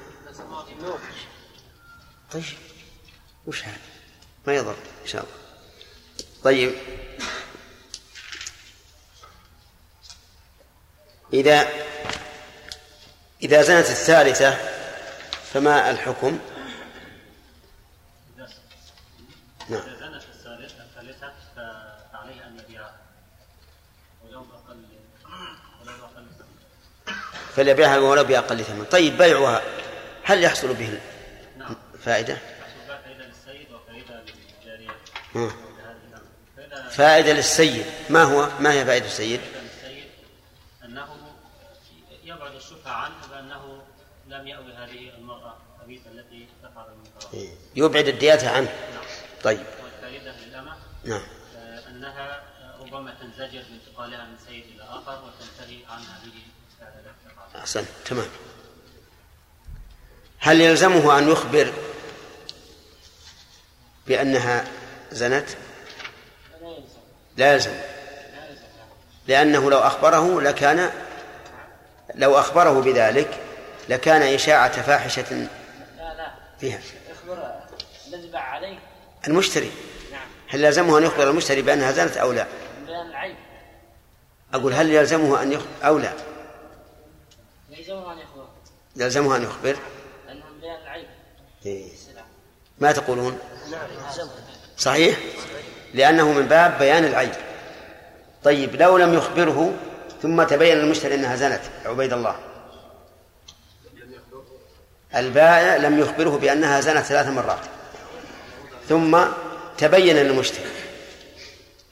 Speaker 1: طيب وش هذا؟ ما يضر إن شاء الله طيب إذا إذا زنت الثالثة فما الحكم؟
Speaker 11: نعم. إذا زنت الثالثة فعليه أن يبيعها ولو بأقل ولو بأقل
Speaker 1: فليبيعها ولو بأقل ثمن. طيب بيعها هل يحصل به
Speaker 11: نعم.
Speaker 1: فائدة؟
Speaker 11: فائدة للسيد وفائدة للجارية.
Speaker 1: مم. فائدة للسيد. ما هو؟ ما هي فائدة السيد؟
Speaker 11: للسيد أنه يبعد الشبهة عنه بأنه لم يأوي هذه المرأة الخبيثة التي تفعل المنكرات
Speaker 1: إيه. يبعد الدياتة عنه.
Speaker 11: نعم.
Speaker 1: طيب.
Speaker 11: والفائدة للأمة
Speaker 1: نعم.
Speaker 11: آه، أنها ربما تنزجر بانتقالها من سيد إلى اخر وتنتهي عن هذه الاستعدادات
Speaker 1: أحسن تمام. هل يلزمه أن يخبر بأنها زنت؟ لا يلزم. لأنه لو أخبره لكان لو أخبره بذلك لكان إشاعة فاحشة فيها.
Speaker 5: اخبر الذي باع عليه
Speaker 1: المشتري.
Speaker 5: نعم
Speaker 1: هل يلزمه أن يخبر المشتري بأنها زنت أو لا؟
Speaker 5: العيب.
Speaker 1: أقول هل يلزمه أن يخبر أو لا؟
Speaker 5: يلزمه أن يخبر.
Speaker 1: يلزمه أن يخبر؟
Speaker 5: لأنهم بيان العيب
Speaker 1: إيه. ما تقولون؟
Speaker 5: نعم
Speaker 1: صحيح؟ لأنه من باب بيان العيب طيب لو لم يخبره ثم تبين للمشتري أنها زنت عبيد الله. البائع لم يخبره بأنها زنت ثلاث مرات. ثم تبين للمشتري.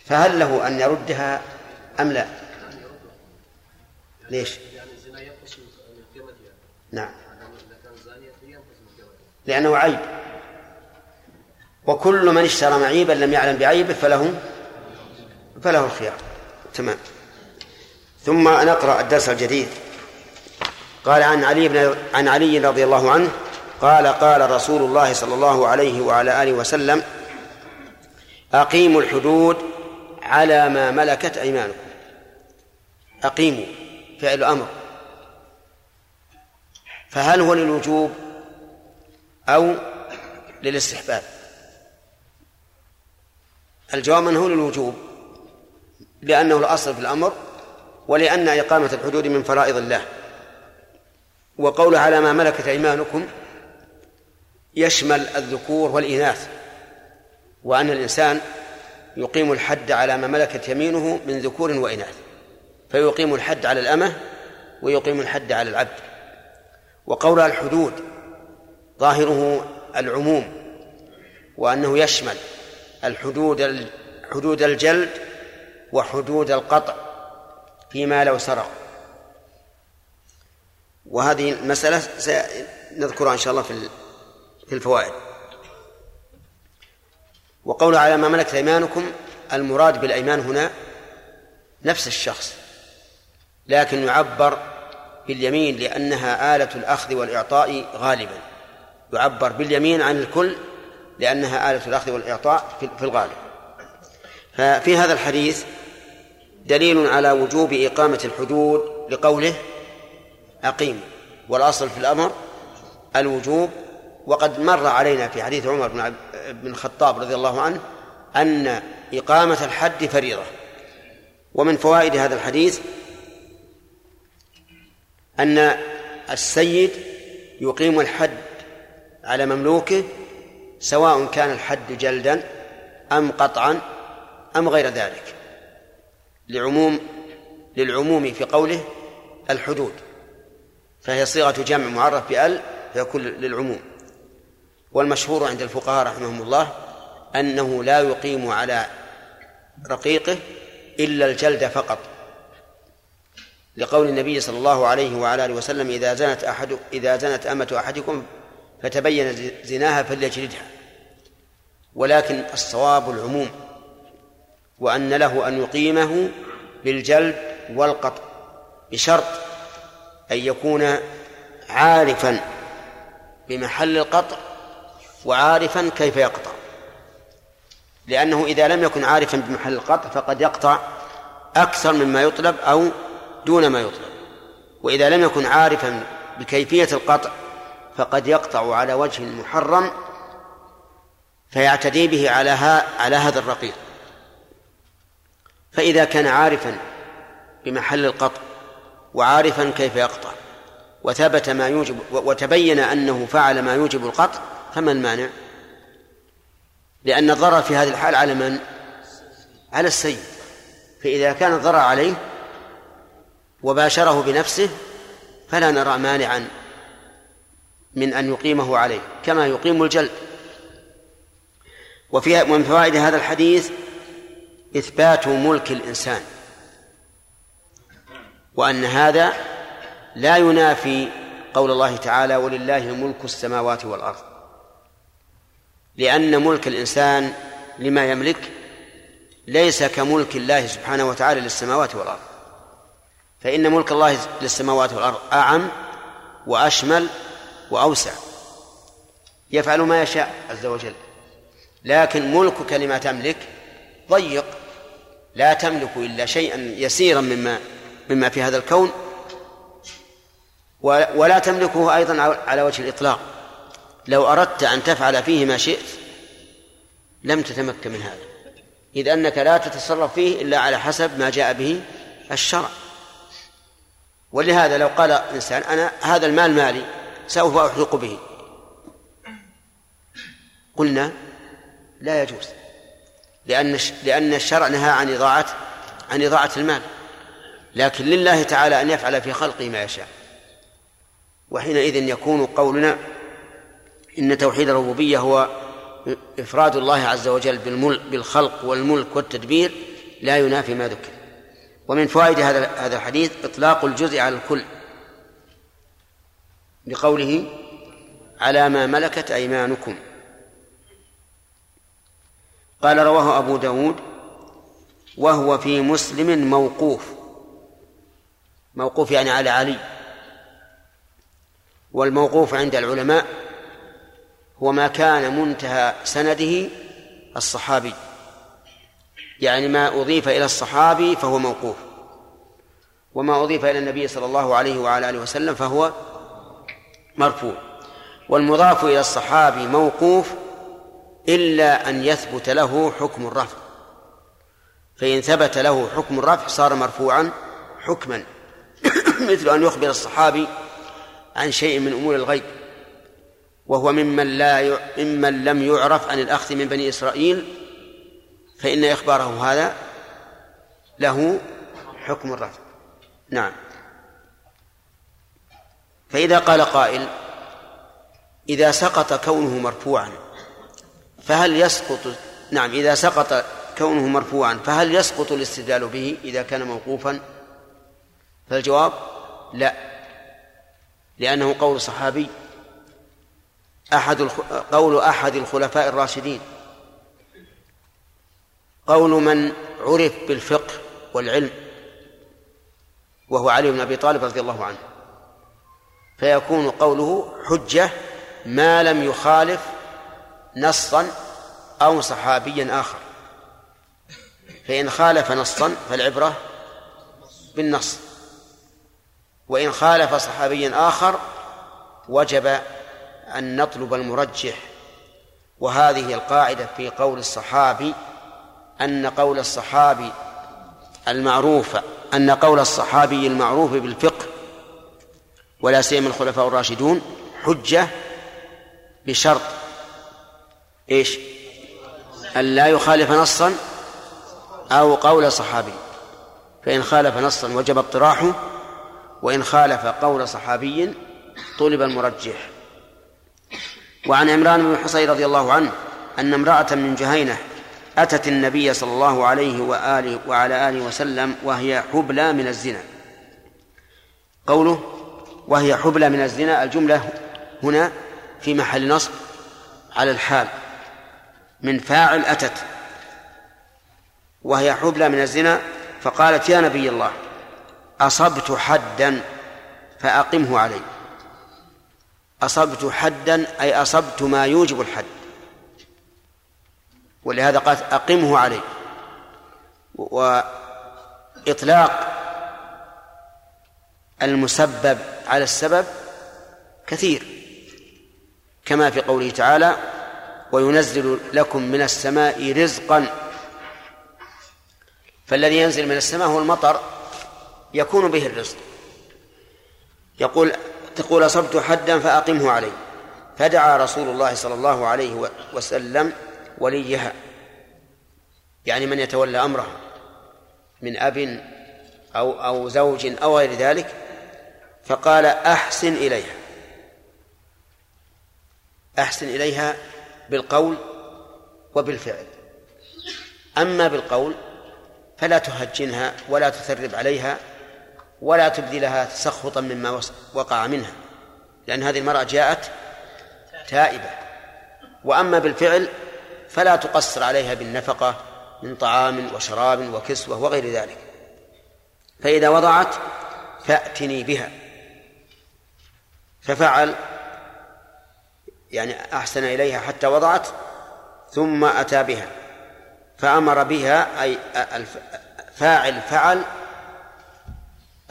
Speaker 1: فهل له أن يردها أم لا؟ ليش
Speaker 15: يعني الزنا ينقص من قيمتها
Speaker 1: نعم. لأنه عيب. وكل من اشترى معيبا لم يعلم بعيبه فله فله الخيار. تمام. ثم نقرأ الدرس الجديد. قال عن علي بن عن علي رضي الله عنه قال قال رسول الله صلى الله عليه وعلى آله وسلم أقيموا الحدود على ما ملكت أيمانكم. أقيموا فعل أمر. فهل هو للوجوب أو للاستحباب؟ الجواب أنه للوجوب؟ لأنه الأصل في الأمر ولأن إقامة الحدود من فرائض الله. وقول على ما ملكت أيمانكم يشمل الذكور والإناث وأن الإنسان يقيم الحد على ما ملكت يمينه من ذكور وإناث فيقيم الحد على الأمة ويقيم الحد على العبد. وقول الحدود ظاهره العموم وأنه يشمل الحدود حدود الجلد وحدود القطع فيما لو سرق. وهذه المسألة سنذكرها إن شاء الله في في الفوائد. وقول على ما ملكت أيمانكم المراد بالأيمان هنا نفس الشخص لكن يعبر باليمين لأنها آلة الأخذ والإعطاء غالبا. يعبر باليمين عن الكل لأنها آلة الأخذ والإعطاء في الغالب. ففي هذا الحديث دليل على وجوب إقامة الحدود لقوله أقيم. والأصل في الأمر الوجوب. وقد مر علينا في حديث عمر بن بن الخطاب رضي الله عنه أن إقامة الحد فريضة. ومن فوائد هذا الحديث أن السيد يقيم الحد على مملوكه سواء كان الحد جلدا أم قطعا أم غير ذلك. لعموم للعموم في قوله الحدود فهي صيغة جمع معرف بأل فيكون للعموم. والمشهور عند الفقهاء رحمهم الله أنه لا يقيم على رقيقه إلا الجلد فقط. لقول النبي صلى الله عليه وعلى آله وسلم إذا زنت أحد إذا زنت أمة أحدكم فتبين زناها فليجلدها. ولكن الصواب العموم وأن له أن يقيمه بالجلد والقطع بشرط أن يكون عارفا بمحل القطع وعارفا كيف يقطع. لأنه إذا لم يكن عارفا بمحل القطع فقد يقطع أكثر مما يطلب أو دون ما يطلب وإذا لم يكن عارفا بكيفية القطع فقد يقطع على وجه محرم فيعتدي به على على هذا الرقيق. فإذا كان عارفا بمحل القطع وعارفا كيف يقطع وثبت ما يوجب وتبين أنه فعل ما يوجب القطع فما المانع لأن الضرر في هذه الحال على من؟ على السيد. فإذا كان الضرر عليه وباشره بنفسه فلا نرى مانعا من أن يقيمه عليه كما يقيم الجلد. وفي ومن فوائد هذا الحديث إثبات ملك الإنسان وأن هذا لا ينافي قول الله تعالى ولله ملك السماوات والأرض لأن ملك الإنسان لما يملك ليس كملك الله سبحانه وتعالى للسماوات والأرض. فإن ملك الله للسماوات والأرض أعم وأشمل وأوسع. يفعل ما يشاء عز وجل. لكن ملكك لما تملك ضيق. لا تملك إلا شيئا يسيرا مما مما في هذا الكون. ولا تملكه أيضا على وجه الإطلاق. لو أردت أن تفعل فيه ما شئت لم تتمكن من هذا. إذ أنك لا تتصرف فيه إلا على حسب ما جاء به الشرع. ولهذا لو قال إنسان أنا هذا المال مالي سوف أحرق به. قلنا لا يجوز لأن لأن الشرع نهى عن إضاعة عن إضاعة المال. لكن لله تعالى أن يفعل في خلقه ما يشاء. وحينئذ يكون قولنا إن توحيد الربوبية هو إفراد الله عز وجل بالخلق والملك والتدبير لا ينافي ما ذكر. ومن فوائد هذا هذا الحديث إطلاق الجزء على الكل لقوله على ما ملكت أيمانكم. قال رواه أبو داود وهو في مسلم موقوف. موقوف يعني على علي. والموقوف عند العلماء هو ما كان منتهى سنده الصحابي. يعني ما أضيف إلى الصحابي فهو موقوف. وما أضيف إلى النبي صلى الله عليه وعلى آله وسلم فهو مرفوع. والمضاف إلى الصحابي موقوف إلا أن يثبت له حكم الرفع. فإن ثبت له حكم الرفع صار مرفوعا حكما. مثل أن يخبر الصحابي عن شيء من أمور الغيب وهو ممن لا ي... ممن لم يعرف عن الأخذ من بني إسرائيل فإن إخباره هذا له حكم الرفع نعم. فإذا قال قائل إذا سقط كونه مرفوعا فهل يسقط؟ نعم إذا سقط كونه مرفوعا فهل يسقط الاستدلال به إذا كان موقوفا؟ فالجواب لا لأنه قول صحابي أحد. قول أحد الخلفاء الراشدين. قول من عرف بالفقه والعلم وهو علي بن أبي طالب رضي الله عنه فيكون قوله حجة ما لم يخالف نصا أو صحابيا آخر. فإن خالف نصا فالعبرة بالنص وإن خالف صحابيا آخر وجب أن نطلب المرجح. وهذه القاعدة في قول الصحابي أن قول الصحابي المعروف أن قول الصحابي المعروف بالفقه ولا سيما الخلفاء الراشدون حجة بشرط. إيش؟ أن لا يخالف نصا أو قول صحابي. فإن خالف نصا وجب اطراحه وإن خالف قول صحابي طلب المرجح. وعن عمران بن حصين رضي الله عنه أن امرأة من جهينة أتت النبي صلى الله عليه وآله وعلى آله وسلم وهي حبلى من الزنا. قوله وهي حبلى من الزنا الجملة هنا في محل نصب على الحال. من فاعل أتت. وهي حبلى من الزنا فقالت يا نبي الله أصبت حدا فأقمه علي. أصبت حدا أي أصبت ما يوجب الحد. ولهذا قالت أقمه علي وإطلاق المسبب على السبب كثير كما في قوله تعالى وينزل لكم من السماء رزقا. فالذي ينزل من السماء هو المطر يكون به الرزق. يقول تقول أصبت حدا فأقمه علي فدعا رسول الله صلى الله عليه وسلم وليها. يعني من يتولى أمره من أب أو أو زوج أو غير ذلك فقال أحسن إليها. أحسن إليها بالقول وبالفعل. أما بالقول فلا تهجنها ولا تثرب عليها ولا تبدي لها تسخطا مما وقع منها لأن هذه المرأة جاءت تائبة. وأما بالفعل فلا تقصر عليها بالنفقة من طعام وشراب وكسوة وغير ذلك. فإذا وضعت فأتني بها. ففعل يعني أحسن إليها حتى وضعت ثم أتى بها. فأمر بها أي فاعل فعل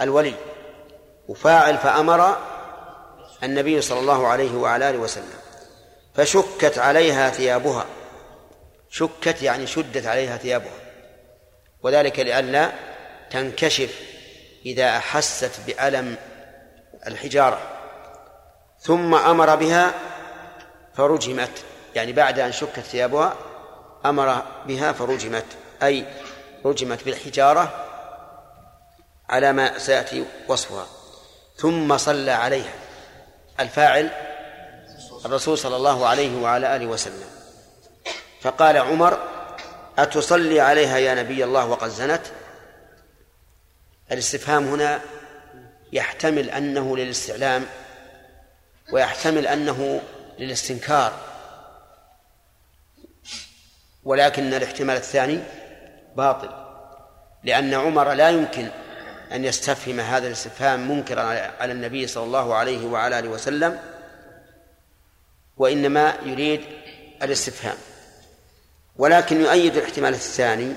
Speaker 1: الولي. وفاعل فأمر النبي صلى الله عليه وعلى آله وسلم. فشكت عليها ثيابها. شكت يعني شدت عليها ثيابها. وذلك لئلا تنكشف إذا أحست بألم الحجارة. ثم أمر بها فرجمت. يعني بعد أن شكت ثيابها أمر بها فرجمت. أي رجمت بالحجارة على ما سيأتي وصفها. ثم صلى عليها. الفاعل الرسول صلى الله عليه وعلى آله وسلم. فقال عمر أتصلي عليها يا نبي الله وقد زنت؟ الاستفهام هنا يحتمل أنه للاستعلام ويحتمل أنه للاستنكار. ولكن الاحتمال الثاني باطل لأن عمر لا يمكن أن يستفهم هذا الاستفهام منكرا على النبي صلى الله عليه وعلى آله وسلم وإنما يريد الاستفهام. ولكن يؤيد الاحتمال الثاني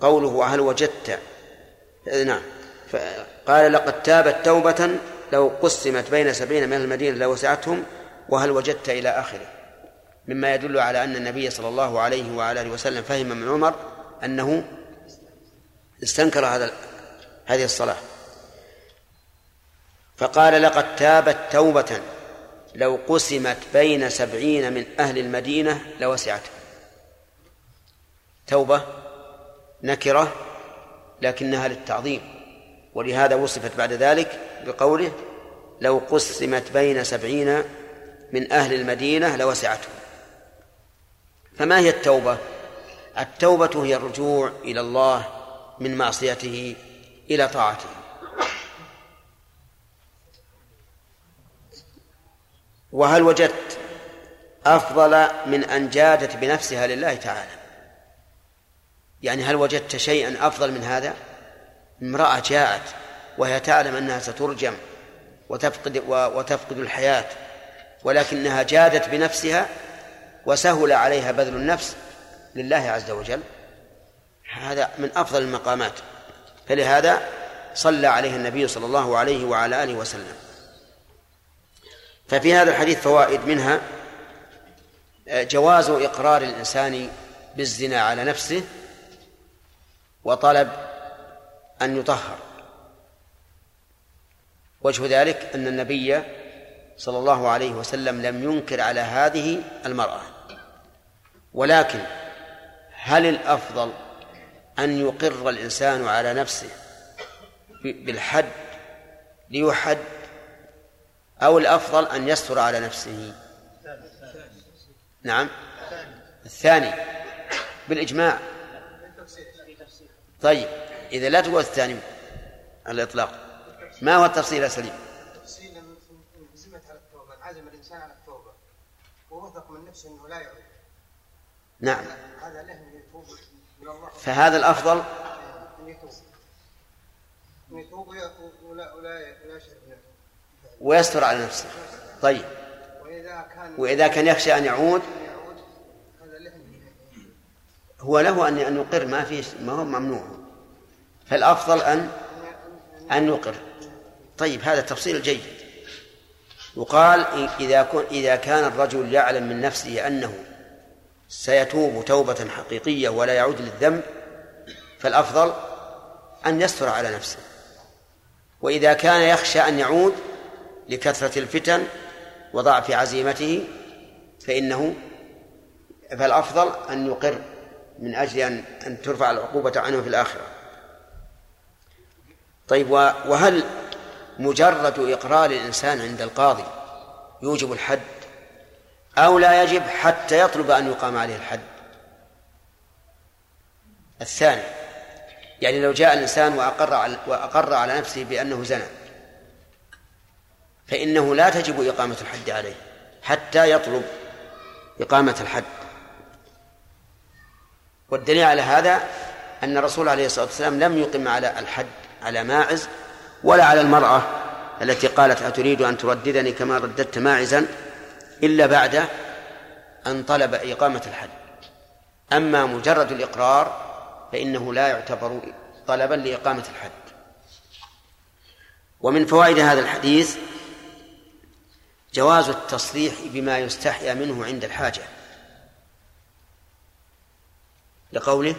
Speaker 1: قوله هل وجدت؟ نعم. قال لقد تابت توبة لو قسمت بين سبعين من المدينة لوسعتهم وهل وجدت إلى آخره؟ مما يدل على أن النبي صلى الله عليه وعلى آله وسلم فهم من عمر أنه استنكر هذا هذه الصلاة. فقال لقد تابت توبة لو قسمت بين سبعين من أهل المدينة لوسعتهم توبة نكرة لكنها للتعظيم ولهذا وصفت بعد ذلك بقوله لو قسمت بين سبعين من أهل المدينة لوسعتهم فما هي التوبة؟ التوبة هي الرجوع إلى الله من معصيته إلى طاعته. وهل وجدت أفضل من أن جادت بنفسها لله تعالى؟ يعني هل وجدت شيئا أفضل من هذا؟ امرأة جاءت وهي تعلم أنها سترجم وتفقد وتفقد الحياة ولكنها جادت بنفسها وسهل عليها بذل النفس لله عز وجل. هذا من أفضل المقامات. فلهذا صلى عليه النبي صلى الله عليه وعلى آله وسلم. ففي هذا الحديث فوائد منها جواز إقرار الإنسان بالزنا على نفسه وطلب أن يطهر. وجه ذلك أن النبي صلى الله عليه وسلم لم ينكر على هذه المرأة. ولكن هل الأفضل أن يقر الإنسان على نفسه بالحد ليحد أو الأفضل أن يستر على نفسه؟ نعم. الثاني. بالإجماع. طيب إذا لا تقول الثاني على الإطلاق. ما هو التفصيل يا سليم؟
Speaker 8: التفصيل عزمت على التوبة عزم الإنسان على التوبة ووثق من نفسه أنه لا يعود.
Speaker 1: نعم.
Speaker 8: هذا له يتوب من الله.
Speaker 1: فهذا الأفضل؟
Speaker 8: أن يتوب. أن يتوب ولا ولا ولا
Speaker 1: ويستر على نفسه. طيب.
Speaker 8: وإذا كان
Speaker 1: وإذا كان يخشى أن يعود؟ هو له أن أن يقر ما في ما هو ممنوع. فالأفضل أن أن يقر. طيب هذا التفصيل جيد. يقال إذا كن إذا كان الرجل يعلم من نفسه أنه سيتوب توبة حقيقية ولا يعود للذنب فالأفضل أن يستر على نفسه. وإذا كان يخشى أن يعود لكثرة الفتن وضعف عزيمته فإنه فالأفضل أن يقر. من أجل أن أن ترفع العقوبة عنه في الآخرة. طيب وهل مجرد إقرار الإنسان عند القاضي يوجب الحد أو لا يجب حتى يطلب أن يقام عليه الحد؟ الثاني يعني لو جاء الإنسان وأقر على, وأقر على نفسه بأنه زنى فإنه لا تجب إقامة الحد عليه حتى يطلب إقامة الحد. والدليل على هذا أن الرسول عليه الصلاة والسلام لم يقم على الحد على ماعز ولا على المرأة التي قالت أتريد أن ترددني كما رددت ماعزا إلا بعد أن طلب إقامة الحد. أما مجرد الإقرار فإنه لا يعتبر طلبا لإقامة الحد. ومن فوائد هذا الحديث جواز التصريح بما يستحيا منه عند الحاجة. لقوله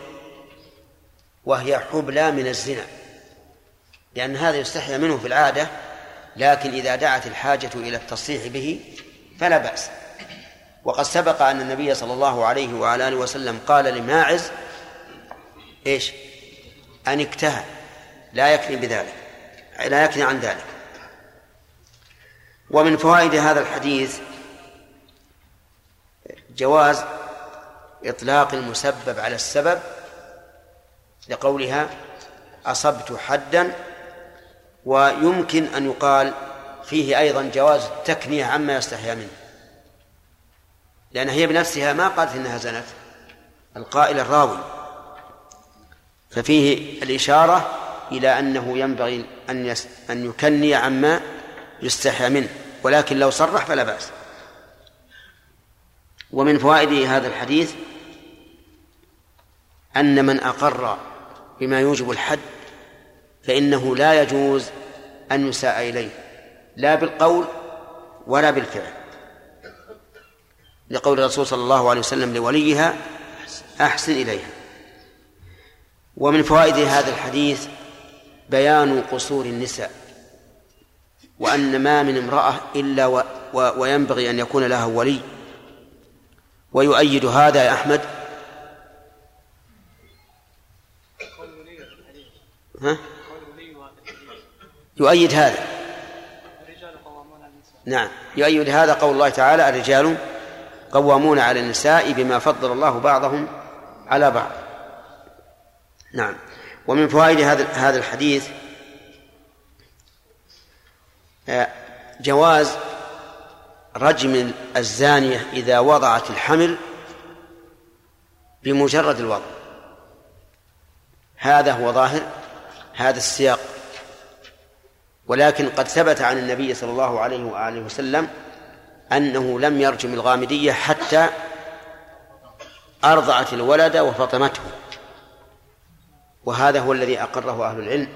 Speaker 1: وهي حبلى من الزنا لأن هذا يستحيا منه في العادة لكن إذا دعت الحاجة إلى التصريح به فلا بأس. وقد سبق أن النبي صلى الله عليه وعلى آله وسلم قال لماعز إيش؟ أن اكتهى لا يكني بذلك لا يكني عن ذلك. ومن فوائد هذا الحديث جواز إطلاق المسبب على السبب لقولها أصبت حدا ويمكن أن يقال فيه أيضا جواز التكنية عما يستحيا منه. لأن هي بنفسها ما قالت إنها زنت القائل الراوي. ففيه الإشارة إلى أنه ينبغي أن يس أن يكني عما يستحيا منه ولكن لو صرح فلا بأس. ومن فوائد هذا الحديث أن من أقر بما يوجب الحد فإنه لا يجوز أن يساء إليه لا بالقول ولا بالفعل. لقول الرسول صلى الله عليه وسلم لوليها أحسن إليها. ومن فوائد هذا الحديث بيان قصور النساء وأن ما من امرأة إلا و و وينبغي أن يكون لها ولي. ويؤيد هذا يا أحمد ها؟ يؤيد هذا. نعم. يؤيد هذا قول الله تعالى الرجال قوامون على النساء بما فضل الله بعضهم على بعض. نعم. ومن فوائد هذا هذا الحديث آه، جواز رجم الزانية إذا وضعت الحمل بمجرد الوضع. هذا هو ظاهر. هذا السياق. ولكن قد ثبت عن النبي صلى الله عليه وآله وسلم أنه لم يرجم الغامدية حتى أرضعت الولد وفطمته. وهذا هو الذي أقره أهل العلم.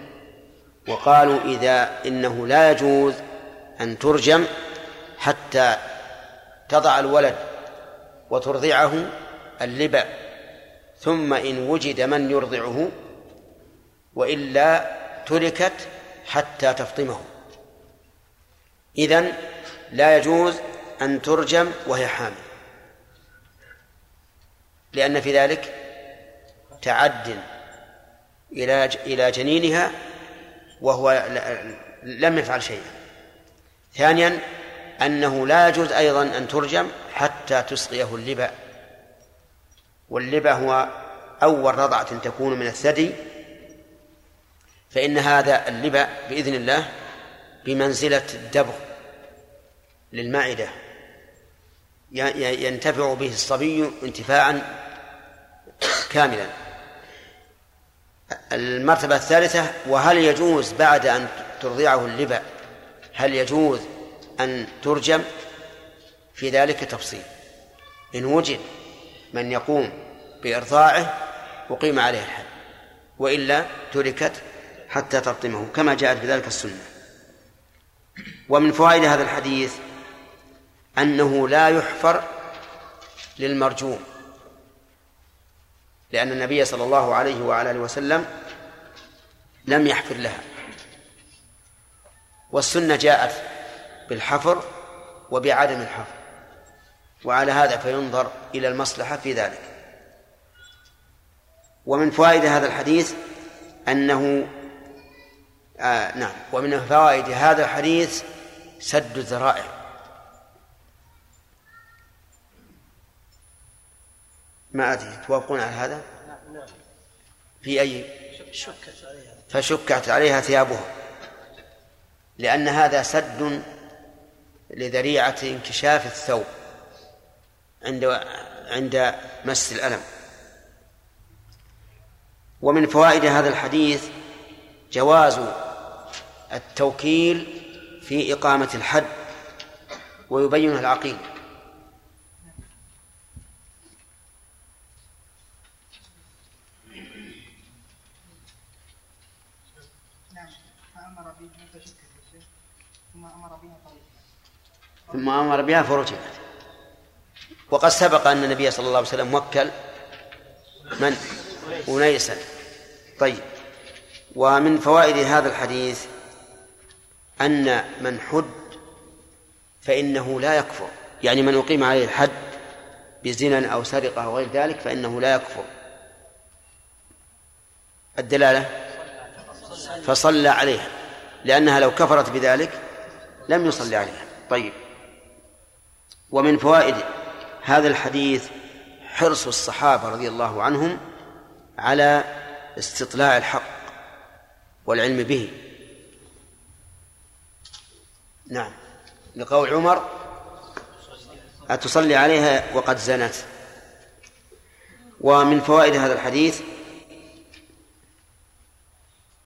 Speaker 1: وقالوا إذا إنه لا يجوز أن ترجم حتى تضع الولد وترضعه اللبا ثم إن وجد من يرضعه وإلا تركت حتى تفطمه. إذن لا يجوز أن ترجم وهي حامل. لأن في ذلك تعد إلى إلى جنينها وهو لم يفعل شيئا. ثانيا أنه لا يجوز أيضا أن ترجم حتى تسقيه اللبا. واللبا هو أول رضعة تكون من الثدي فإن هذا اللبا بإذن الله بمنزلة الدبغ للمعدة ينتفع به الصبي انتفاعا كاملا. المرتبة الثالثة وهل يجوز بعد أن ترضعه اللبا هل يجوز أن ترجم؟ في ذلك تفصيل. إن وجد من يقوم بإرضاعه أقيم عليه الحد. وإلا تركت حتى تلطمه كما جاءت بذلك السنة. ومن فوائد هذا الحديث أنه لا يحفر للمرجوم لأن النبي صلى الله عليه وعلى آله وسلم لم يحفر لها. والسنة جاءت بالحفر وبعدم الحفر وعلى هذا فينظر إلى المصلحة في ذلك. ومن فوائد هذا الحديث أنه آه نعم. ومن فوائد هذا الحديث سد الذرائع. ما أدري توافقون على هذا؟ في أي؟ فشكت عليها ثيابها. لأن هذا سد لذريعة انكشاف الثوب عند عند مس الألم. ومن فوائد هذا الحديث جواز التوكيل في إقامة الحد ويبينها العقيل ثم أمر بها فرجعت وقد سبق أن النبي صلى الله عليه وسلم وكل من؟ أنيسا طيب. ومن فوائد هذا الحديث أن من حد فإنه لا يكفر. يعني من أقيم عليه الحد بزنا أو سرقة أو غير ذلك فإنه لا يكفر. الدلالة؟ فصلى عليها. لأنها لو كفرت بذلك لم يصلي عليها. طيب. ومن فوائد هذا الحديث حرص الصحابة رضي الله عنهم على استطلاع الحق والعلم به. نعم. لقول عمر أتصلي عليها وقد زنت. ومن فوائد هذا الحديث